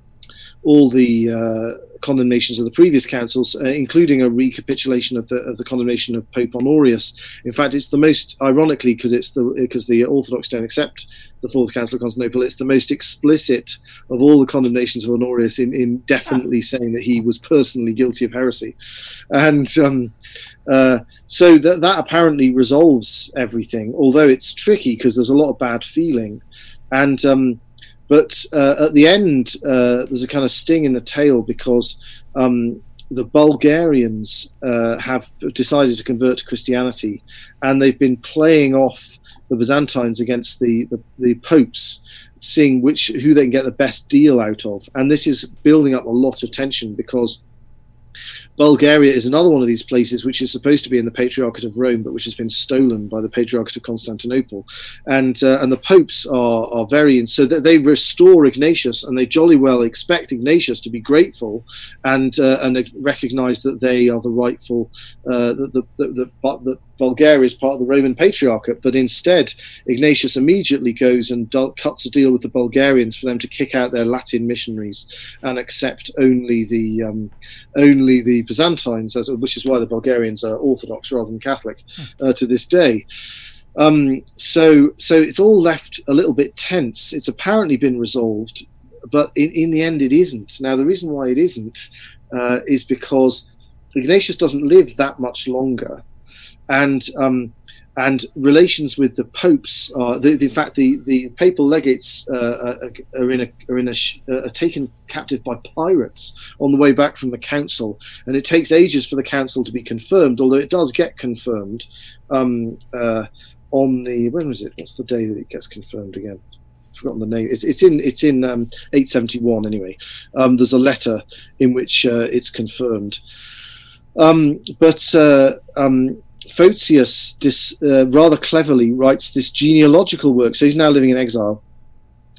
all the uh, condemnations of the previous councils, uh, including a recapitulation of the of the condemnation of Pope Honorius. In fact, it's the most ironically because it's the because the Orthodox don't accept the Fourth Council of Constantinople. It's the most explicit of all the condemnations of Honorius in, in definitely saying that he was personally guilty of heresy, and um, uh, so that that apparently resolves everything. Although it's tricky because there's a lot of bad feeling, and um, but uh, at the end, uh, there's a kind of sting in the tail because um, the Bulgarians uh, have decided to convert to Christianity, and they've been playing off the Byzantines against the, the, the popes, seeing which who they can get the best deal out of. And this is building up a lot of tension because Bulgaria is another one of these places which is supposed to be in the Patriarchate of Rome, but which has been stolen by the Patriarchate of Constantinople, and uh, and the popes are are very and so that they restore Ignatius, and they jolly well expect Ignatius to be grateful, and uh, and recognise that they are the rightful uh, the, the, the, Bulgaria is part of the Roman Patriarchate, but instead Ignatius immediately goes and do- cuts a deal with the Bulgarians for them to kick out their Latin missionaries and accept only the um, only the Byzantines, which is why the Bulgarians are Orthodox rather than Catholic uh, to this day. Um, so, so it's all left a little bit tense. It's apparently been resolved, but in, in the end, it isn't. Now, the reason why it isn't uh, is because Ignatius doesn't live that much longer, and um, and relations with the popes are the, the, in fact the, the papal legates uh, are, are in a are in a uh, are taken captive by pirates on the way back from the council. And it takes ages for the council to be confirmed although it does get confirmed um, uh, on the when was it? What's the day that it gets confirmed again? I've forgotten the name. It's it's in it's in um, 871 anyway. Um, there's a letter in which uh, it's confirmed. Um, but uh, um, Photius dis, uh, rather cleverly writes this genealogical work. So he's now living in exile.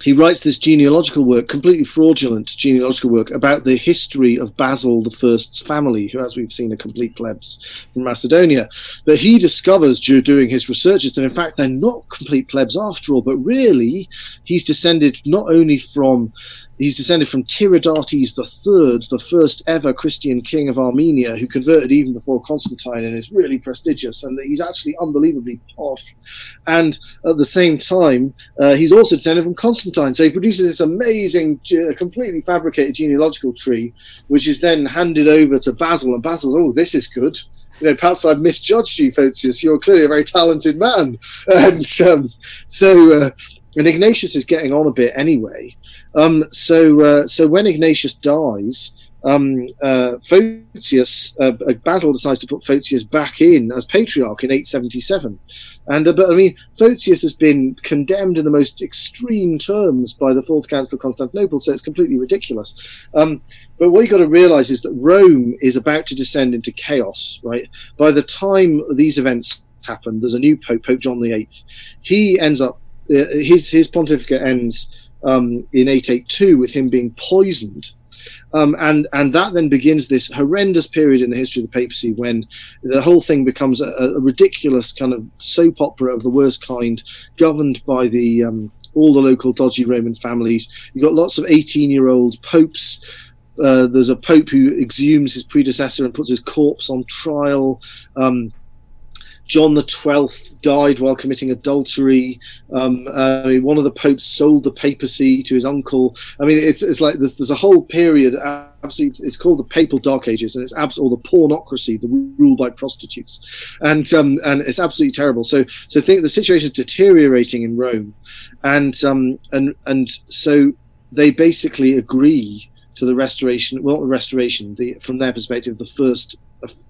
He writes this genealogical work, completely fraudulent genealogical work, about the history of Basil I's family, who, as we've seen, are complete plebs from Macedonia. But he discovers doing his researches that, in fact, they're not complete plebs after all, but really he's descended not only from He's descended from Tiridates III, the first ever Christian king of Armenia, who converted even before Constantine and is really prestigious. And he's actually unbelievably posh. And at the same time, uh, he's also descended from Constantine. So he produces this amazing, completely fabricated genealogical tree, which is then handed over to Basil. And Basil's, oh, this is good you know, perhaps I've misjudged you, Photius. You're clearly a very talented man. And um, so, uh, and Ignatius is getting on a bit anyway. Um, so, uh, so when Ignatius dies, um, uh, Photius, uh, Basil decides to put Photius back in as patriarch in 877. And, uh, but I mean, Photius has been condemned in the most extreme terms by the Fourth Council of Constantinople, so it's completely ridiculous. Um, but what you've got to realize is that Rome is about to descend into chaos, right? By the time these events happen, there's a new Pope, Pope John VIII. He ends up, uh, his, his pontificate ends um, in 882 with him being poisoned. Um, and and that then begins this horrendous period in the history of the papacy when the whole thing becomes a, a ridiculous kind of soap opera of the worst kind, governed by the um, all the local dodgy Roman families. You've got lots of 18 year old popes. Uh, there's a pope who exhumes his predecessor and puts his corpse on trial. Um, John the Twelfth died while committing adultery. Um, uh, one of the popes sold the papacy to his uncle. I mean, it's it's like there's there's a whole period. Absolutely, it's called the Papal Dark Ages, and it's absolutely the pornocracy, the rule by prostitutes, and um, and it's absolutely terrible. So so think the situation is deteriorating in Rome, and um, and and so they basically agree to the restoration. Well, the restoration. The from their perspective, the first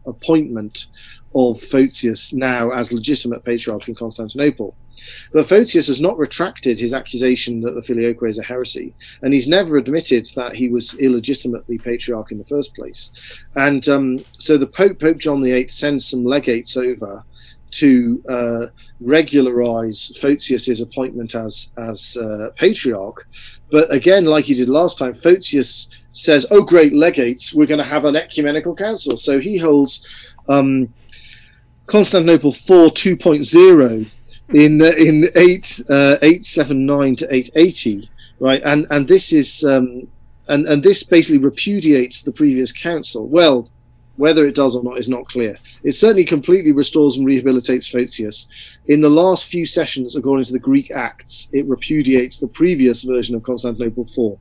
appointment of Photius now as legitimate patriarch in Constantinople. But Photius has not retracted his accusation that the Filioque is a heresy, and he's never admitted that he was illegitimately patriarch in the first place. And um, so the Pope, Pope John VIII, sends some legates over to uh, regularize Photius's appointment as as uh, patriarch. But again, like he did last time, Photius says, "Oh, great legates, we're going to have an ecumenical council." So he holds. Um, Constantinople 4 2.0 in uh, in 8 uh, 879 to 880 right and and this is um, and and this basically repudiates the previous council well whether it does or not is not clear. It certainly completely restores and rehabilitates Photius. In the last few sessions, according to the Greek Acts, it repudiates the previous version of Constantinople 4.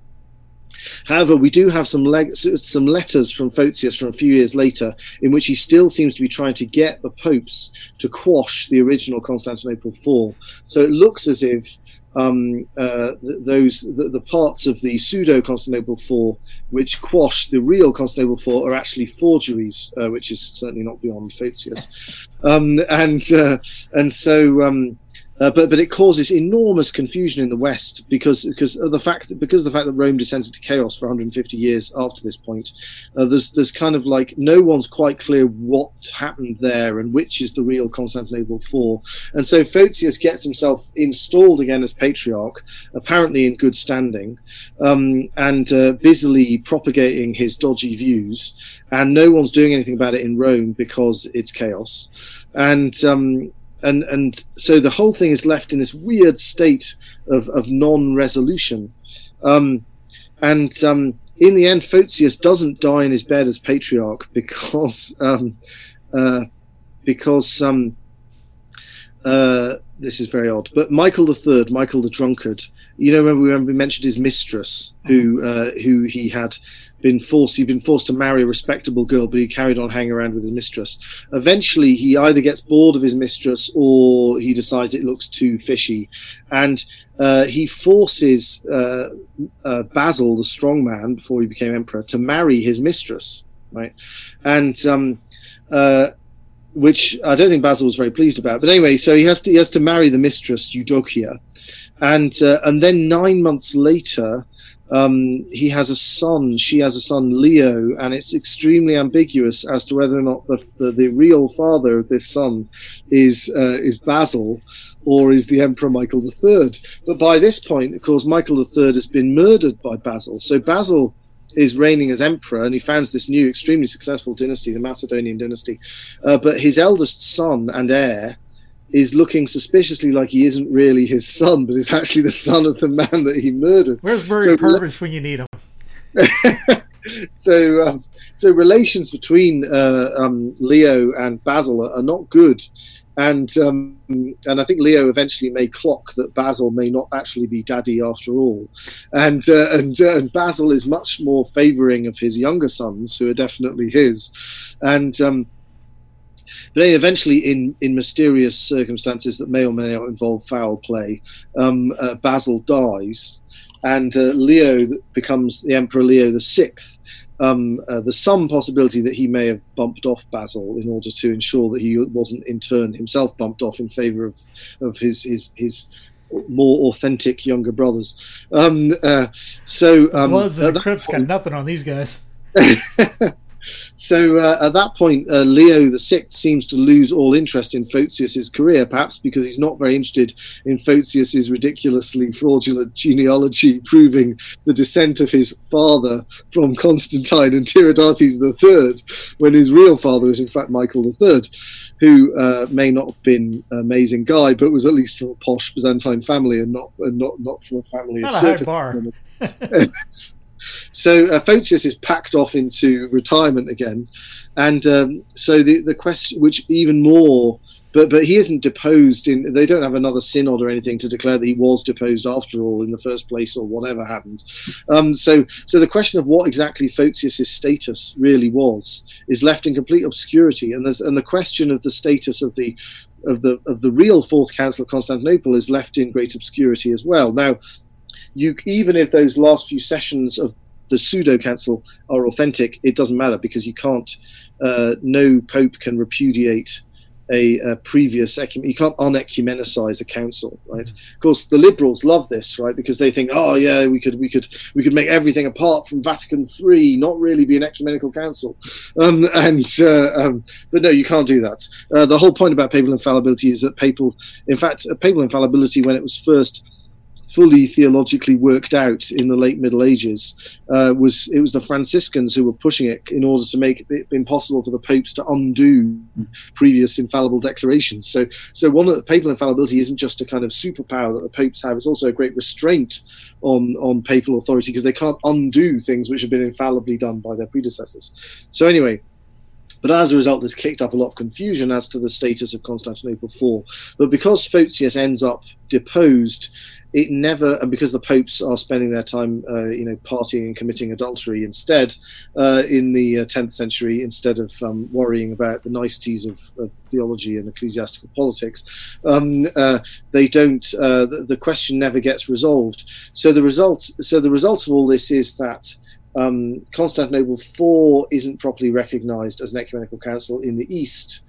However, we do have some leg- some letters from Photius from a few years later, in which he still seems to be trying to get the popes to quash the original Constantinople fall. So it looks as if um, uh, th- those the, the, parts of the pseudo Constantinople four which quash the real Constantinople four are actually forgeries, uh, which is certainly not beyond Photius, um, and uh, and so um, uh, but but it causes enormous confusion in the West because because of the fact that, because of the fact that Rome descends into chaos for 150 years after this point, uh, there's there's kind of like no one's quite clear what happened there and which is the real Constantinople four, and so Photius gets himself installed again as patriarch, apparently in good standing, um, and uh, busily propagating his dodgy views, and no one's doing anything about it in Rome because it's chaos, and um, and and so the whole thing is left in this weird state of, of non-resolution. Um, and um, in the end Photius doesn't die in his bed as patriarch because um, uh, because um, uh, this is very odd but Michael the Third Michael the drunkard you know remember we mentioned his mistress who uh, who he had been forced he'd been forced to marry a respectable girl, but he carried on hanging around with his mistress. Eventually, he either gets bored of his mistress or he decides it looks too fishy, and uh, he forces uh, uh, Basil, the strong man, before he became emperor, to marry his mistress, right? And um, uh, which I don't think Basil was very pleased about. But anyway, so he has to he has to marry the mistress Eudokia, and uh, and then nine months later, um, he has a son. She has a son, Leo, and it's extremely ambiguous as to whether or not the the, the real father of this son is uh, is Basil or is the Emperor Michael III. But by this point, of course, Michael III has been murdered by Basil. So Basil is reigning as emperor, and he founds this new, extremely successful dynasty, the Macedonian dynasty. Uh, but his eldest son and heir is looking suspiciously like he isn't really his son, but is actually the son of the man that he murdered. Where's Murray So- Purvis when you need him? so, um, so relations between uh, um, Leo and Basil are, are not good, and um, and I think Leo eventually may clock that Basil may not actually be daddy after all, and uh, and uh, and Basil is much more favouring of his younger sons, who are definitely his, and. Um, but then eventually, in, in mysterious circumstances that may or may not involve foul play, um, uh, Basil dies, and uh, Leo becomes the Emperor Leo the Sixth. Um, uh, there's some possibility that he may have bumped off Basil in order to ensure that he wasn't in turn himself bumped off in favour of of his his his more authentic younger brothers. Um, uh, so um, Bloods and the Crips got nothing on these guys. so uh, at that point, uh, Leo the Sixth seems to lose all interest in Photius's career, perhaps because he's not very interested in Photius's ridiculously fraudulent genealogy proving the descent of his father from Constantine and Tiridates III, when his real father is in fact Michael III, who uh, may not have been an amazing guy, but was at least from a posh Byzantine family and not and not not from a family Not of a high bar. so uh, Photius is packed off into retirement again, and um, so the the question, which even more, but but he isn't deposed in. They don't have another synod or anything to declare that he was deposed after all in the first place or whatever happened. Um, so so the question of what exactly Photius's status really was is left in complete obscurity, and there's, and the question of the status of the of the of the real fourth council of Constantinople is left in great obscurity as well. Now, you even if those last few sessions of the pseudo council are authentic, it doesn't matter because you can't. Uh, no pope can repudiate a, a previous ecumen. you can't unecumenicize a council, right? Of course, the liberals love this, right? Because they think, oh yeah, we could we could we could make everything apart from Vatican III, not really be an ecumenical council. Um, and uh, um, but no, you can't do that. Uh, the whole point about papal infallibility is that papal, in fact, uh, papal infallibility when it was first fully theologically worked out in the late Middle Ages uh, was it was the Franciscans who were pushing it in order to make it impossible for the popes to undo previous infallible declarations. So, so one of the papal infallibility isn't just a kind of superpower that the popes have; it's also a great restraint on on papal authority because they can't undo things which have been infallibly done by their predecessors. So, anyway. But as a result, this kicked up a lot of confusion as to the status of Constantinople IV. But because Photius ends up deposed, it never and because the popes are spending their time uh, you know partying and committing adultery instead uh, in the uh, 10th century instead of um, worrying about the niceties of, of theology and ecclesiastical politics um, uh, they don't uh, the, the question never gets resolved. So the result so the result of all this is that um, Constantinople IV isn't properly recognized as an ecumenical council in the East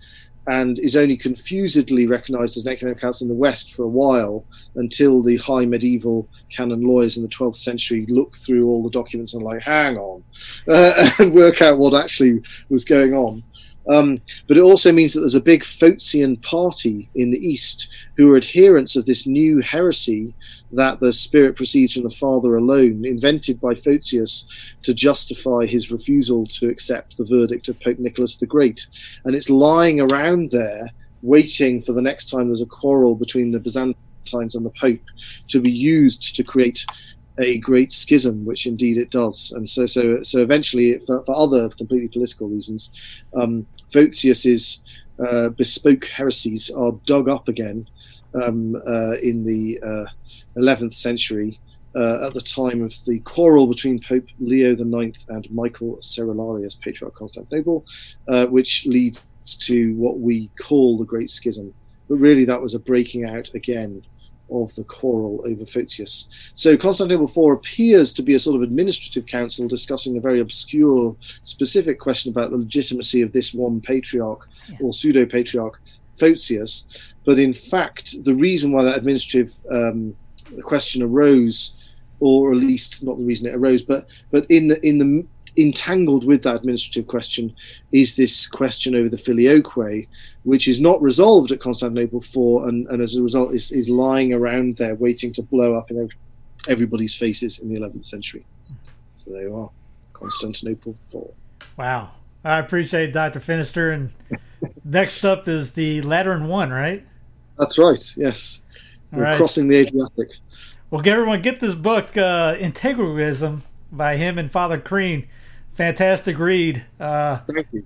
and is only confusedly recognized as an ecumenical council in the West for a while until the high medieval canon lawyers in the 12th century look through all the documents and like, hang on, uh, and work out what actually was going on. Um, but it also means that there's a big Photian party in the East who are adherents of this new heresy that the Spirit proceeds from the Father alone, invented by Photius to justify his refusal to accept the verdict of Pope Nicholas the Great. And it's lying around there, waiting for the next time there's a quarrel between the Byzantines and the Pope to be used to create a great schism, which indeed it does. And so, so, so eventually, for, for other completely political reasons, um, Photius's uh, bespoke heresies are dug up again um, uh, in the uh, 11th century. uh, at the time of the quarrel between Pope Leo IX and Michael Cerularius, Patriarch of Constantinople, uh, which leads to what we call the Great Schism. But really, that was a breaking out again of the quarrel over Photius. So Constantinople IV appears to be a sort of administrative council discussing a very obscure, specific question about the legitimacy of this one patriarch Yeah. or pseudo patriarch, Photius. But in fact, the reason why that administrative um, question arose, or at least not the reason it arose, but but in the in the entangled with that administrative question is this question over the filioque, which is not resolved at Constantinople IV, and, and as a result is, is lying around there waiting to blow up in everybody's faces in the 11th century. So there you are, Constantinople IV. Wow. I appreciate Dr. Fimister. And next up is the Lateran One, right? That's right. Yes, All we're right. crossing the Adriatic. Well, get everyone get this book, uh, Integralism, by him and Father Crean. Fantastic read. Uh, Thank you.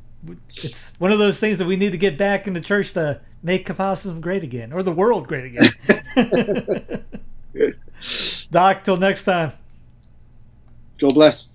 it's one of those things that we need to get back in the church to make Catholicism great again, or the world great again. Doc, till next time. God bless.